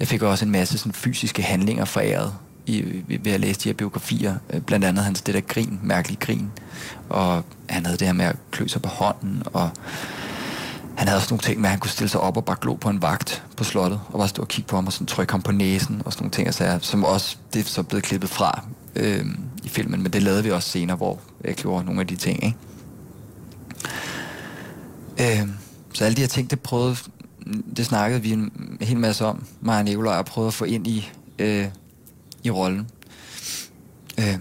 jeg fik også en masse sådan, fysiske handlinger foræret i, ved at læse de her biografier. Øh, blandt andet hans det der grin, mærkelig grin. Og han havde det her med at klø sig på hånden, og han havde også nogle ting med, at han kunne stille sig op og bare glo på en vagt på slottet, og bare stå og kigge på ham og sådan trykke ham på næsen, og sådan nogle ting, altså, som også det er så blevet klippet fra øh, i filmen, men det lavede vi også senere, hvor jeg gjorde nogle af de ting, ikke? Øh, så alle de her ting, det prøvede, det snakkede vi en hel masse om, mig og Nicolaj, og prøvede at få ind i, øh, i rollen. Øh,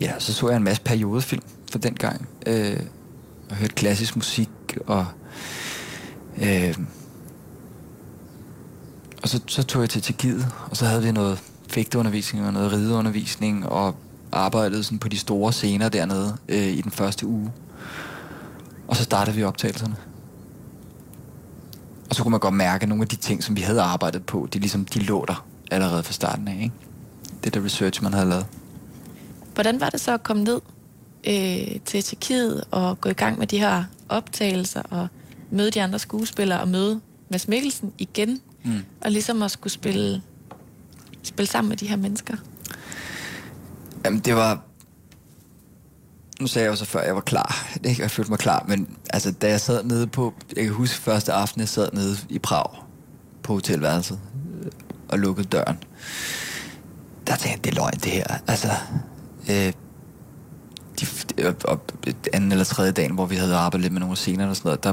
ja, så så jeg en masse periodefilm for den gang, øh, og hørte klassisk musik, og øh, og så, så tog jeg til Tjekkiet, og så havde vi noget fægteundervisning og noget rideundervisning, og arbejdede sådan på de store scener dernede øh, i den første uge. Og så startede vi optagelserne. Og så kunne man godt mærke, at nogle af de ting, som vi havde arbejdet på, de, ligesom, de lå der allerede fra starten af. Ikke? Det der research, man havde lavet. Hvordan var det så at komme ned øh, til Tjekkiet og gå i gang med de her optagelser og møde de andre skuespillere og møde Mads Mikkelsen igen? Mm. Og ligesom at skulle spille, spille sammen med de her mennesker? Jamen, det var... Nu sagde jeg jo så før, at jeg var klar. Ikke? Jeg følte mig klar, men altså, da jeg sad nede på... Jeg kan huske første aften, jeg sad nede i Prag på hotelværelset og lukkede døren. Der tænkte jeg, det er løgn, det her. Altså, øh, de, øh, og, og anden eller tredje dagen, hvor vi havde arbejdet lidt med nogle scener og sådan noget, der,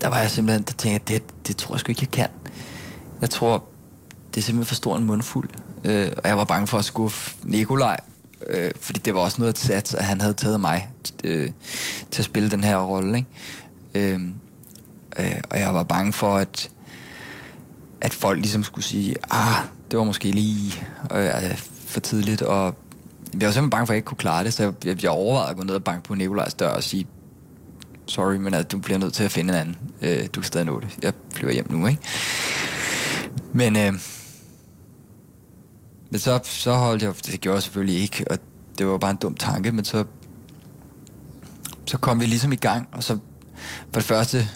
der var jeg simpelthen, der tænkte jeg, det, det tror jeg sgu ikke, jeg kan. Jeg tror, det er simpelthen for stor en mundfuld. Øh, og jeg var bange for at skuffe Nikolaj, øh, fordi det var også noget at sats, at han havde taget mig øh, til at spille den her rolle. Ikke? Øh, øh, og jeg var bange for, at, at folk ligesom skulle sige, ah, det var måske lige øh, for tidligt, og jeg var simpelthen bange for, at jeg ikke kunne klare det, så jeg, jeg overvejede at gå ned og banke på Nikolajs dør og sige, sorry, men at du bliver nødt til at finde en anden. Øh, du kan stadig nå det. Jeg flyver hjem nu, ikke? Men, øh, men så, så holdt jeg, det gjorde jeg selvfølgelig ikke, og det var bare en dum tanke, men så, så kom vi ligesom i gang, og så for det første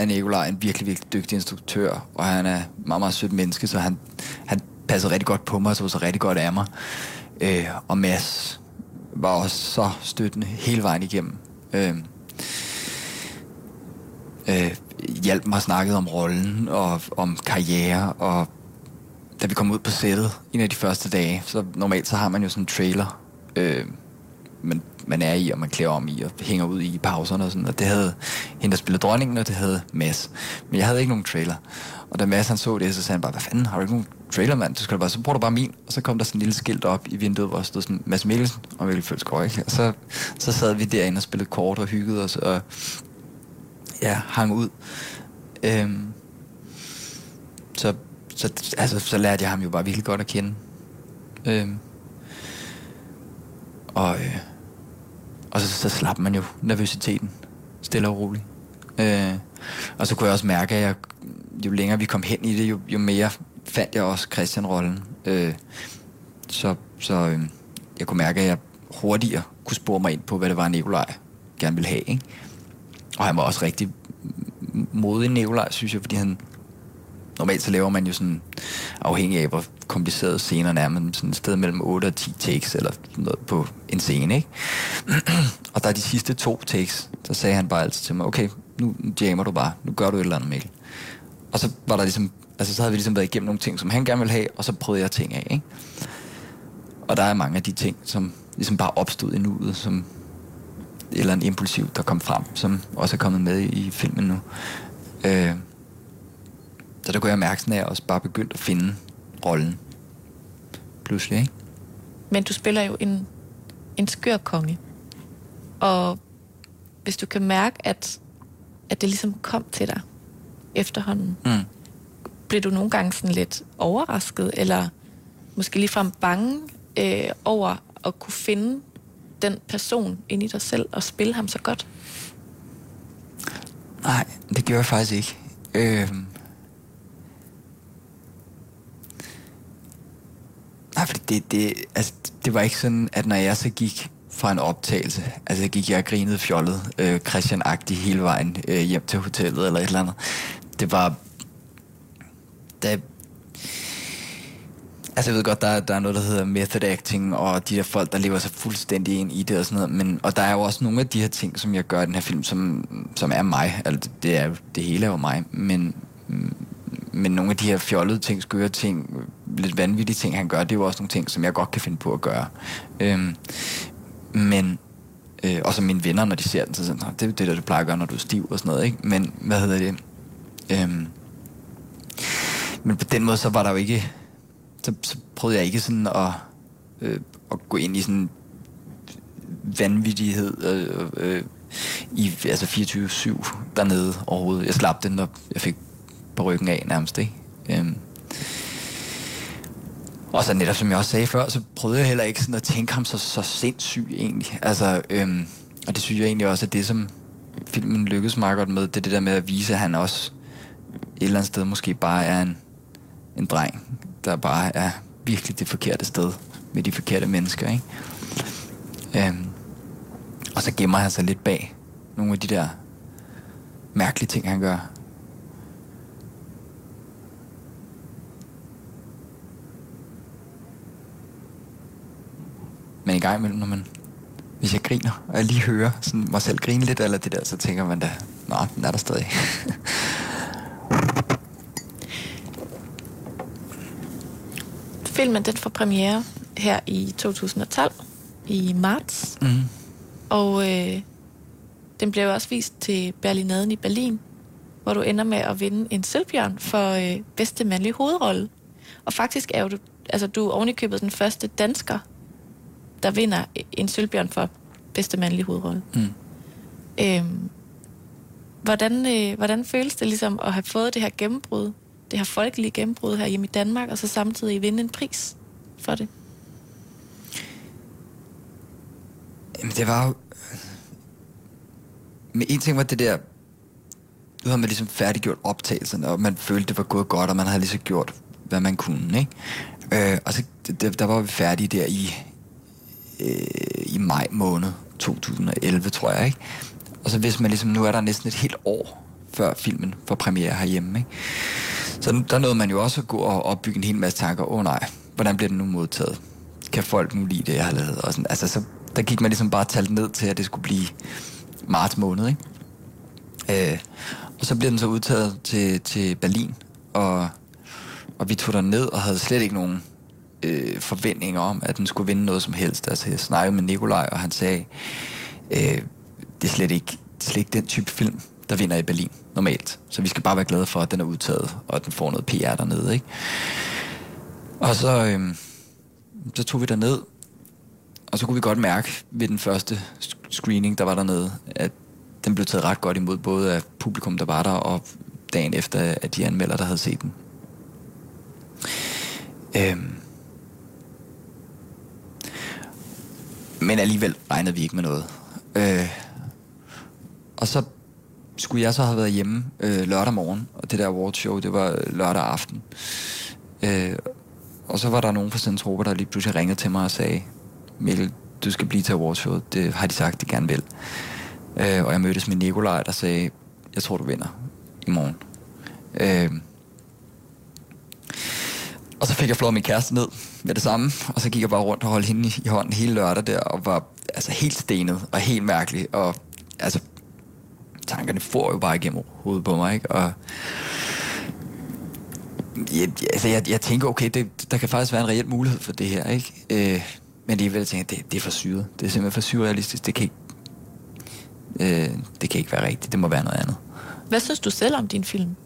er Nikolaj en virkelig, virkelig dygtig instruktør, og han er meget, meget sødt menneske, så han, han passede rigtig godt på mig, så var så rigtig godt af mig. Øh, og Mads var også så støttende hele vejen igennem. Øh, øh, hjalp mig snakket om rollen og om karriere, og da vi kom ud på sættet en af de første dage, så normalt så har man jo sådan en trailer, øh, men man er i, og man klæder om i, og hænger ud i pauserne og sådan, og det havde hende, der spillede dronningen, og det havde Mads. Men jeg havde ikke nogen trailer. Og da Mads han så det, så sagde han bare, hvad fanden, har du ikke nogen trailer, mand? Du skal bare, så bruger du bare min. Og så kom der sådan en lille skilt op i vinduet, hvor der stod sådan Mads Mikkelsen og Mikkel Følsgaard, ikke? Og så, så sad vi derinde og spillede kort og hyggede os, og ja, hang ud. Øhm, så, så, altså, så lærte jeg ham jo bare virkelig godt at kende. Øhm, og, øh, og så, så slap man jo nervøsiteten stille og roligt. Øh, og så kunne jeg også mærke, at jeg, jo længere vi kom hen i det, jo, jo mere fandt jeg også Christian-rollen. Øh, så så øh, jeg kunne mærke, at jeg hurtigere kunne spore mig ind på, hvad det var, Nikolaj gerne ville have. Ikke? Og han var også rigtig modig Nikolaj, synes jeg, fordi han... Normalt så laver man jo sådan, afhængig af hvor kompliceret scenerne er, men sådan et sted mellem 8 og 10 takes, eller noget på en scene, ikke? og der er de sidste to takes, så sagde han bare altid til mig, okay, nu jammer du bare, nu gør du et eller andet, Mikkel. Og så var der ligesom, altså så havde vi ligesom været igennem nogle ting, som han gerne ville have, og så prøvede jeg ting af, ikke? Og der er mange af de ting, som ligesom bare opstod i nuet, som eller en impulsiv, der kom frem, som også er kommet med i filmen nu. Øh, så der kunne jeg mærke sådan, at jeg også bare begyndte at finde rollen. Pludselig, ikke? Men du spiller jo en, en skør konge. Og hvis du kan mærke, at, at det ligesom kom til dig efterhånden, Mm. blev du nogle gange sådan lidt overrasket, eller måske ligefrem bange øh, over at kunne finde den person inde i dig selv og spille ham så godt? Nej, det gjorde jeg faktisk ikke. Øhm. Nej, fordi det, det, altså, det var ikke sådan, at når jeg så gik fra en optagelse, altså jeg gik jeg og grinede fjollet, øh, Christian-agtig hele vejen øh, hjem til hotellet eller et eller andet. Det var, da, Altså jeg ved godt, der, der er noget, der hedder method acting, og de der folk, der lever sig fuldstændig ind i det og sådan noget, men, og der er jo også nogle af de her ting, som jeg gør i den her film, som, som er mig. Altså det, er, det hele er jo mig, men, mm, men nogle af de her fjollede ting, skøre ting, lidt vanvittige ting, han gør, det er jo også nogle ting, som jeg godt kan finde på at gøre. Øhm, men, øh, og som mine venner, når de ser den, så sådan, det er det, der du plejer at gøre, når du er stiv og sådan noget, ikke? Men, hvad hedder det? Øhm, men på den måde, så var der jo ikke så, så prøvede jeg ikke sådan at, øh, at gå ind i sådan vanvittighed øh, øh, i altså 24-7 dernede overhovedet. Jeg slap den, når jeg fik på ryggen af nærmest, ikke? Øhm. Og så netop, som jeg også sagde før, så prøvede jeg heller ikke sådan at tænke ham så, så sindssyg egentlig. Altså, øhm, og det synes jeg egentlig også, at det som filmen lykkedes meget godt med, det er det der med at vise, at han også et eller andet sted måske bare er en, en dreng, der bare er virkelig det forkerte sted med de forkerte mennesker, ikke? Øhm, og så gemmer han sig lidt bag nogle af de der mærkelige ting, han gør. Men i gang imellem, når man, hvis jeg griner, og jeg lige hører sådan mig selv grine lidt, eller det der, så tænker man da, nå, den er der stadig. Filmen den får premiere her i 2012, i marts. mm. Og øh, den jo også vist til Berlinaden i Berlin, hvor du ender med at vinde en sølvbjørn for øh, bedste mandlige hovedrolle. Og faktisk er du, altså, du er ovenikøbet den første dansker, der vinder en sølvbjørn for bedste mandlige hovedrolle. Mm. Øhm, hvordan, øh, hvordan føles det ligesom at have fået det her gennembrud, det her folkelige gennembrud her hjemme i Danmark, og så samtidig vinde en pris for det? Jamen, det var jo... Men en ting var det der... Nu havde man ligesom færdiggjort optagelserne, og man følte, det var gået godt, og man havde ligesom gjort, hvad man kunne, ikke? Øh, og så der, der var vi færdige der i, øh, i maj måned 2011, tror jeg, ikke? Og så hvis man ligesom, nu er der næsten et helt år, før filmen får premiere herhjemme, ikke? Så der nåede man jo også at gå og opbygge en hel masse tanker. Åh oh, nej, hvordan bliver den nu modtaget? Kan folk nu lide det, jeg har lavet? Og sådan, altså, så, der gik man ligesom bare talt ned til, at det skulle blive marts måned, ikke? Øh, og så blev den så udtaget til, til Berlin, og, og vi tog der ned og havde slet ikke nogen øh, forventninger om, at den skulle vinde noget som helst. Altså, jeg snakkede med Nikolaj, og han sagde, øh, det er slet ikke, slet ikke den type film, der vinder i Berlin normalt. Så vi skal bare være glade for, at den er udtaget, og at den får noget PR dernede, ikke? Og så, øh, så tog vi ned og så kunne vi godt mærke ved den første screening, der var dernede, at den blev taget ret godt imod, både af publikum, der var der, og dagen efter, at de anmelder, der havde set den. Øhm. Men alligevel regnede vi ikke med noget. Øh. Og så skulle jeg så have været hjemme øh, lørdag morgen, og det der awardshow, det var øh, lørdag aften. Øh, og så var der nogen fra Centropa, der lige pludselig ringede til mig og sagde, Mikkel, du skal blive til awardshow. Det har de sagt, de gerne vil. Øh, og jeg mødtes med Nikolaj, der sagde, jeg tror, du vinder i morgen. Øh, og så fik jeg flået min kæreste ned med det samme, og så gik jeg bare rundt og holdt hende i, i hånden hele lørdag der, og var altså helt stenet og helt mærkelig, og altså tankerne får jo bare igennem hovedet på mig, ikke? Og jeg, altså, jeg, jeg tænker, okay, det, der kan faktisk være en reel mulighed for det her, ikke? Øh, men alligevel tænker jeg, det, det er for syret. Det er simpelthen for surrealistisk. Det kan ikke, øh, det kan ikke være rigtigt. Det må være noget andet. Hvad synes du selv om din film?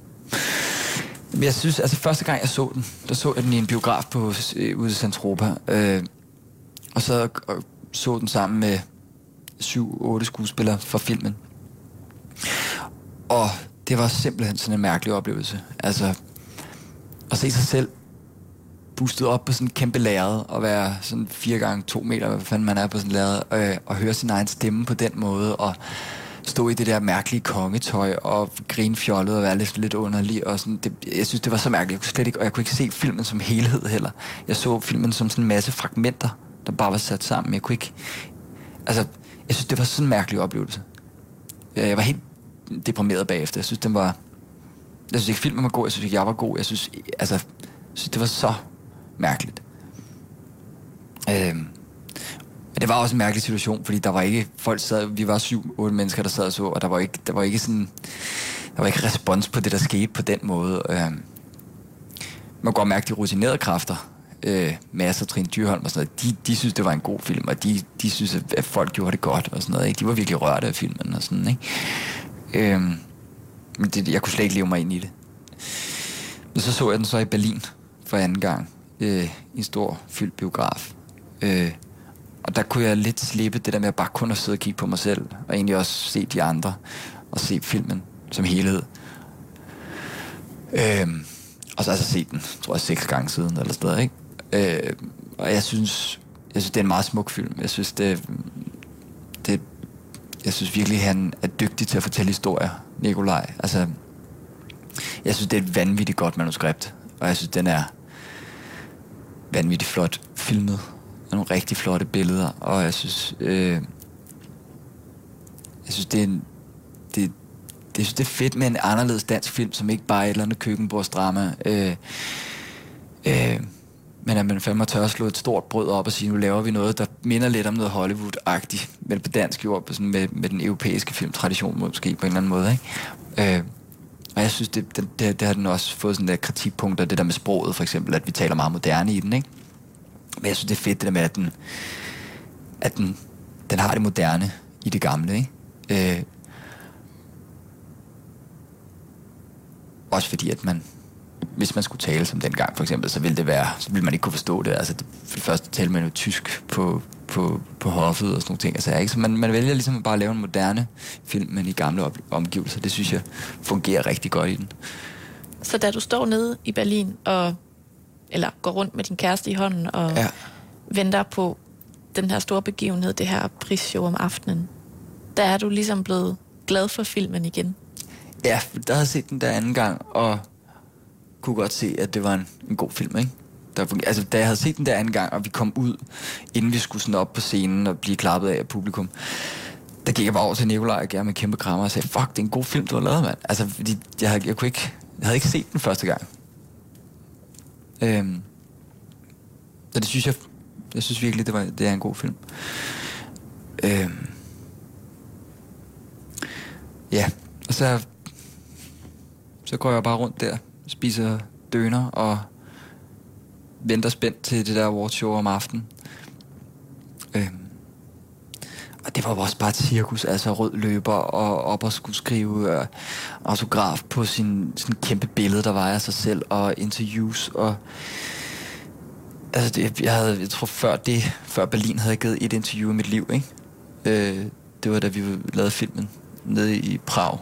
Jeg synes, altså første gang jeg så den, der så jeg den i en biograf på, øh, ude i Santropa. Øh, og så og så den sammen med syv, otte skuespillere fra filmen. Og det var simpelthen sådan en mærkelig oplevelse. Altså, at se sig selv boostet op på sådan en kæmpe lærred, og være sådan fire gange to meter, hvad fanden man er på sådan en lærred, øh, og høre sin egen stemme på den måde, og stå i det der mærkelige kongetøj, og grine fjollet og være lidt, lidt underlig, og sådan, det, jeg synes, det var så mærkeligt, jeg kunne slet ikke, og jeg kunne ikke se filmen som helhed heller. Jeg så filmen som sådan en masse fragmenter, der bare var sat sammen. Jeg kunne ikke, altså, jeg synes, det var sådan en mærkelig oplevelse. Jeg jeg var helt deprimeret bagefter. Jeg synes, den var... Jeg synes ikke, filmen var god. Jeg synes ikke, jeg var god. Jeg synes, altså, jeg synes det var så mærkeligt. Øhm, men det var også en mærkelig situation, fordi der var ikke... Folk sad... Vi var syv, otte mennesker, der sad og så, og der var ikke, der var ikke sådan... Der var ikke respons på det, der skete på den måde. Øh, man kan godt mærke de rutinerede kræfter, øh, Mads og Trine Dyrholm og sådan noget, de, de synes, det var en god film, og de, de synes, at folk gjorde det godt og sådan noget. Ikke? De var virkelig rørte af filmen og sådan, ikke? Øh, men det, jeg kunne slet ikke leve mig ind i det. Men så så jeg den så i Berlin for anden gang, øh, i en stor fyldt biograf. Øh, og der kunne jeg lidt slippe det der med at bare kun at sidde og kigge på mig selv, og egentlig også se de andre, og se filmen som helhed. Øhm, og så har jeg så set den, tror jeg, seks gange siden, eller sådan ikke? Øh, og jeg synes, jeg synes, det er en meget smuk film. Jeg synes, det, det jeg synes virkelig, han er dygtig til at fortælle historier, Nikolaj. Altså, jeg synes, det er et vanvittigt godt manuskript, og jeg synes, den er vanvittigt flot filmet. Og nogle rigtig flotte billeder, og jeg synes, øh, jeg synes, det er en, det, det, jeg synes, det er fedt med en anderledes dansk film, som ikke bare er et eller andet køkkenbordsdrama. Øh, øh, men at man fandme tør at slå et stort brød op og sige, nu laver vi noget, der minder lidt om noget Hollywood-agtigt, men på dansk jord, sådan med, med den europæiske filmtradition måske på en eller anden måde. Ikke? Øh, og jeg synes, det, det, det, det har den også fået sådan der kritikpunkter, det der med sproget for eksempel, at vi taler meget moderne i den, ikke? Men jeg synes, det er fedt det der med, at den, at den, den har det moderne i det gamle, ikke? Øh, også fordi, at man, hvis man skulle tale som dengang for eksempel, så ville det være, så ville man ikke kunne forstå det. Altså, det, for det første talte man jo tysk på, på, på hoffet og sådan nogle ting. Altså, ikke? Så man, man vælger ligesom at bare lave en moderne film, men i gamle op, omgivelser. Det synes jeg fungerer rigtig godt i den. Så da du står nede i Berlin, og, eller går rundt med din kæreste i hånden, og Ja. venter på den her store begivenhed, det her prisshow om aftenen, der er du ligesom blevet glad for filmen igen. Ja, der havde jeg set den der anden gang, og kunne godt se, at det var en, en god film, ikke? Der, altså, da jeg havde set den der anden gang, og vi kom ud, inden vi skulle sådan op på scenen og blive klappet af af publikum, der gik jeg bare over til Nikolaj og gav en kæmpe krammer og sagde, fuck, det er en god film, du har lavet, mand. Altså, fordi jeg, havde, jeg, kunne ikke, jeg havde ikke set den første gang. Øhm, så det synes jeg, jeg synes virkelig, det, var, det er en god film. Øhm, ja, og så så går jeg bare rundt der, spiser døner og venter spændt til det der awardshow om aftenen. Øhm. Og det var jo også bare et cirkus, altså rød løber og op og skulle skrive øh, autograf på sin sådan kæmpe billede, der var af sig selv, og interviews, og altså det, jeg havde, jeg tror før det, før Berlin havde jeg givet et interview i mit liv, ikke? Øh, det var da vi lavede filmen nede i Prag,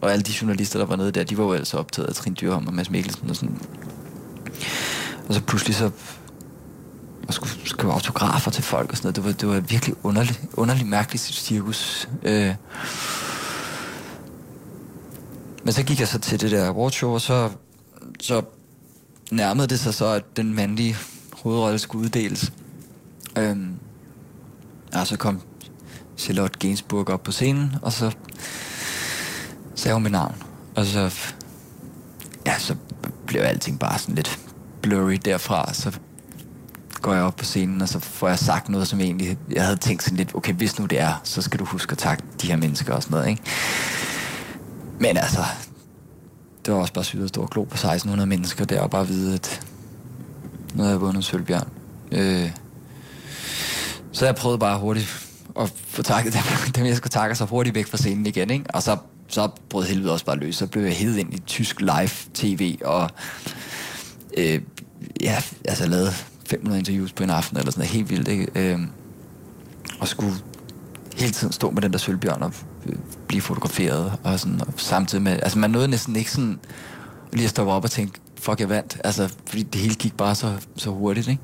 og alle de journalister, der var nede der, de var jo altså optaget af Trine Dyrholm og Mads Mikkelsen og sådan. Og så pludselig så og skulle skrive autografer til folk og sådan noget. Det var, det var virkelig underligt, underligt mærkeligt cirkus. Øh. Men så gik jeg så til det der awardshow, og så, så nærmede det sig så, at den mandlige hovedrolle skulle uddeles. Øhm, og så kom Charlotte Gainsbourg op på scenen, og så sagde hun mit navn. Og så, ja, så blev alting bare sådan lidt blurry derfra. Så går jeg op på scenen, og så får jeg sagt noget, som egentlig, jeg havde tænkt sådan lidt, okay, hvis nu det er, så skal du huske at takke de her mennesker og sådan noget, ikke? Men altså, det var også bare sygt at stå og glo på 1600 mennesker der, og bare vide, at nu havde jeg vundet Sølvbjørn. Øh, så jeg prøvede bare hurtigt at få takket dem, dem jeg skulle takke, og så hurtigt væk fra scenen igen, ikke? Og så, så brød helvede også bare løs. Så blev jeg hævet ind i tysk live-tv, og øh, ja, altså lavede 500 interviews på en aften, eller sådan noget helt vildt, ikke? Øh, og skulle hele tiden stå med den der sølvbjørn og øh, blive fotograferet, og sådan, og samtidig med, altså man nåede næsten ikke sådan lige at stoppe op og tænke, fuck, jeg vandt. Altså, fordi det hele gik bare så, så hurtigt, ikke?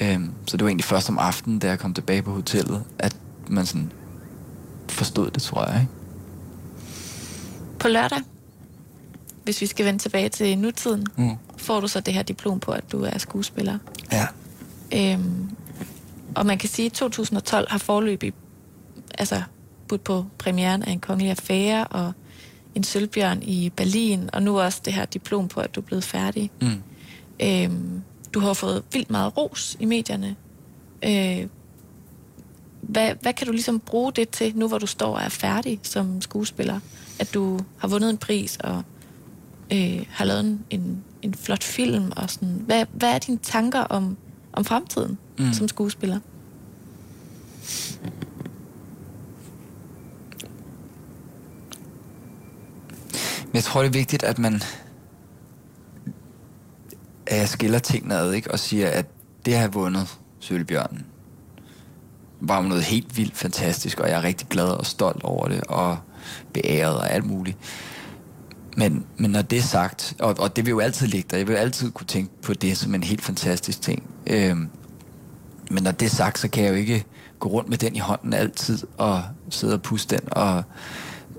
Øhm, så det var egentlig først om aftenen, da jeg kom tilbage på hotellet, at man sådan forstod det, tror jeg, ikke? På lørdag, hvis vi skal vende tilbage til nutiden, Mm. Får du så det her diplom på, at du er skuespiller. Ja. Øhm, og man kan sige, at 2012 har forløbig altså, budt på premieren af en kongelig affære og en sølvbjørn i Berlin, og nu også det her diplom på, at du er blevet færdig. Mm. Øhm, du har fået vildt meget ros i medierne. Øh, hvad, hvad kan du ligesom bruge det til, nu hvor du står og er færdig som skuespiller? At du har vundet en pris og øh, har lavet en, en, en flot film og sådan. Hvad, hvad er dine tanker om, om fremtiden Mm. som skuespiller? Jeg tror, det er vigtigt, at man at jeg skiller tingene ad, ikke? Og siger, at det have vundet Sølvbjørnen var noget helt vildt fantastisk, og jeg er rigtig glad og stolt over det, og beæret og alt muligt. Men, men når det er sagt, og, og det vil jo altid ligge der, jeg vil jo altid kunne tænke på det som en helt fantastisk ting. Øhm, men når det er sagt, så kan jeg jo ikke gå rundt med den i hånden altid, og sidde og puste den, og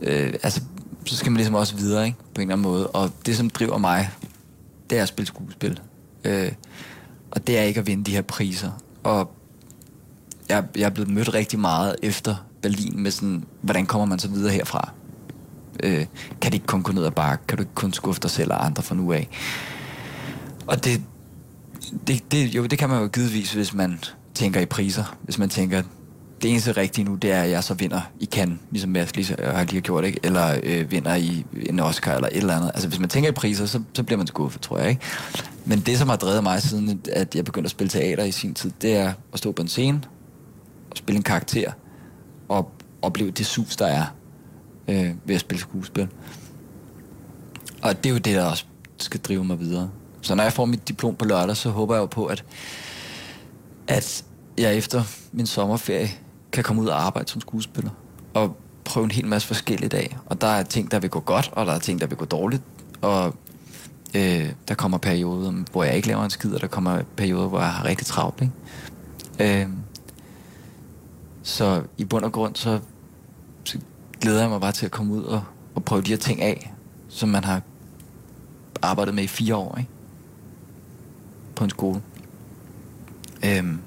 øh, altså, så skal man ligesom også videre, ikke? På en eller anden måde. Og det, som driver mig, det er at spille skuespil. Øh, og det er ikke at vinde de her priser. Og jeg, jeg er blevet mødt rigtig meget efter Berlin med sådan, hvordan kommer man så videre herfra? Øh, kan det ikke kun gå ned ad bakke? Kan du ikke kun skuffe dig selv og andre fra nu af? Og det, det, det, jo, det kan man jo givetvis, hvis man tænker i priser. Hvis man tænker, det eneste rigtige nu, det er, at jeg så vinder i Cannes, ligesom jeg lige, jeg har lige har gjort, ikke? eller øh, vinder i en Oscar, eller et eller andet. Altså, hvis man tænker i priser, så, så bliver man skuffet, tror jeg. ikke. Men det, som har drevet mig siden, at jeg begyndte at spille teater i sin tid, det er at stå på en scene, og spille en karakter, og opleve det sus, der er øh, ved at spille skuespil. Og det er jo det, der også skal drive mig videre. Så når jeg får mit diplom på lørdag, så håber jeg jo på, at, at jeg efter min sommerferie kan komme ud og arbejde som skuespiller. Og prøve en hel masse forskellige dage. Og der er ting, der vil gå godt, og der er ting, der vil gå dårligt. Og øh, der kommer perioder, hvor jeg ikke laver en skid, og der kommer perioder, hvor jeg har rigtig travlt. Ikke? Øh, så i bund og grund, så, så glæder jeg mig bare til at komme ud og, og prøve de her ting af, som man har arbejdet med i fire år, ikke? På en skole. Øhm.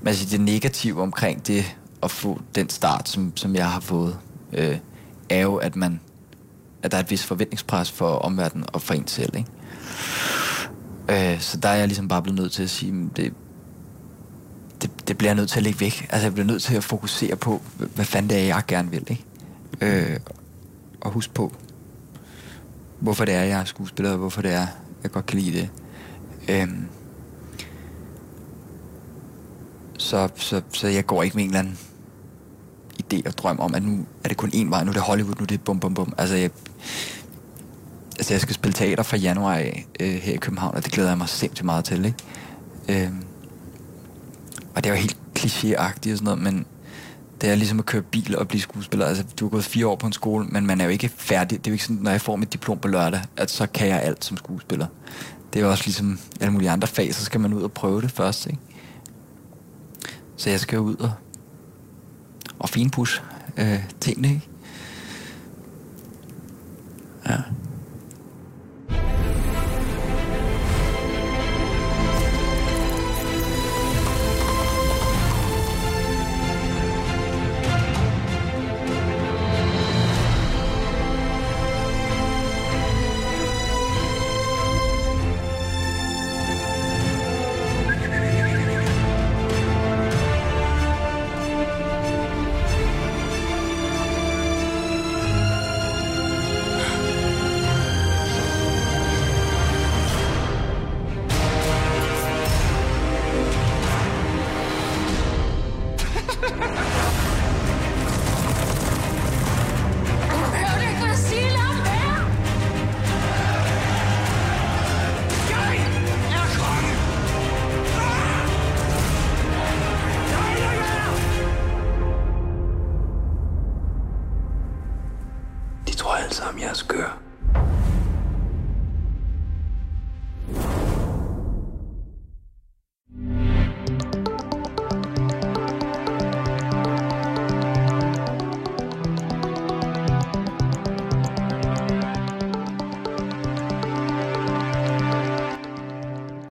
Men altså det negative omkring det at få den start, som, som jeg har fået, øh, er jo, at man at der er et vis forventningspres for omverdenen og for en selv, ikke? Øh, så der er jeg ligesom bare blevet nødt til at sige, det, det, det bliver jeg nødt til at lægge væk. Altså jeg bliver nødt til at fokusere på, hvad- fanden det er, jeg gerne vil, ikke? Øh, og huske på, hvorfor det er, jeg er skuespiller, og hvorfor det er, jeg godt kan lide det. Øh, så, så, så jeg går ikke med en eller anden idé og drøm om, at nu er det kun én vej, nu er det Hollywood, nu er det bum bum bum. Altså jeg, altså jeg skal spille teater fra januar af øh, her i København, og det glæder jeg mig sindssygt meget til, ikke? Øh, og det er jo helt klichéagtigt og sådan noget, men det er ligesom at køre bil og blive skuespiller. Altså, du har gået fire år på en skole, men man er jo ikke færdig. Det er jo ikke sådan, når jeg får mit diplom på lørdag, at så kan jeg alt som skuespiller. Det er jo også ligesom alle mulige andre fag, så skal man ud og prøve det først, ikke? Så jeg skal ud og, og finpudse øh, tingene, ikke? Ja.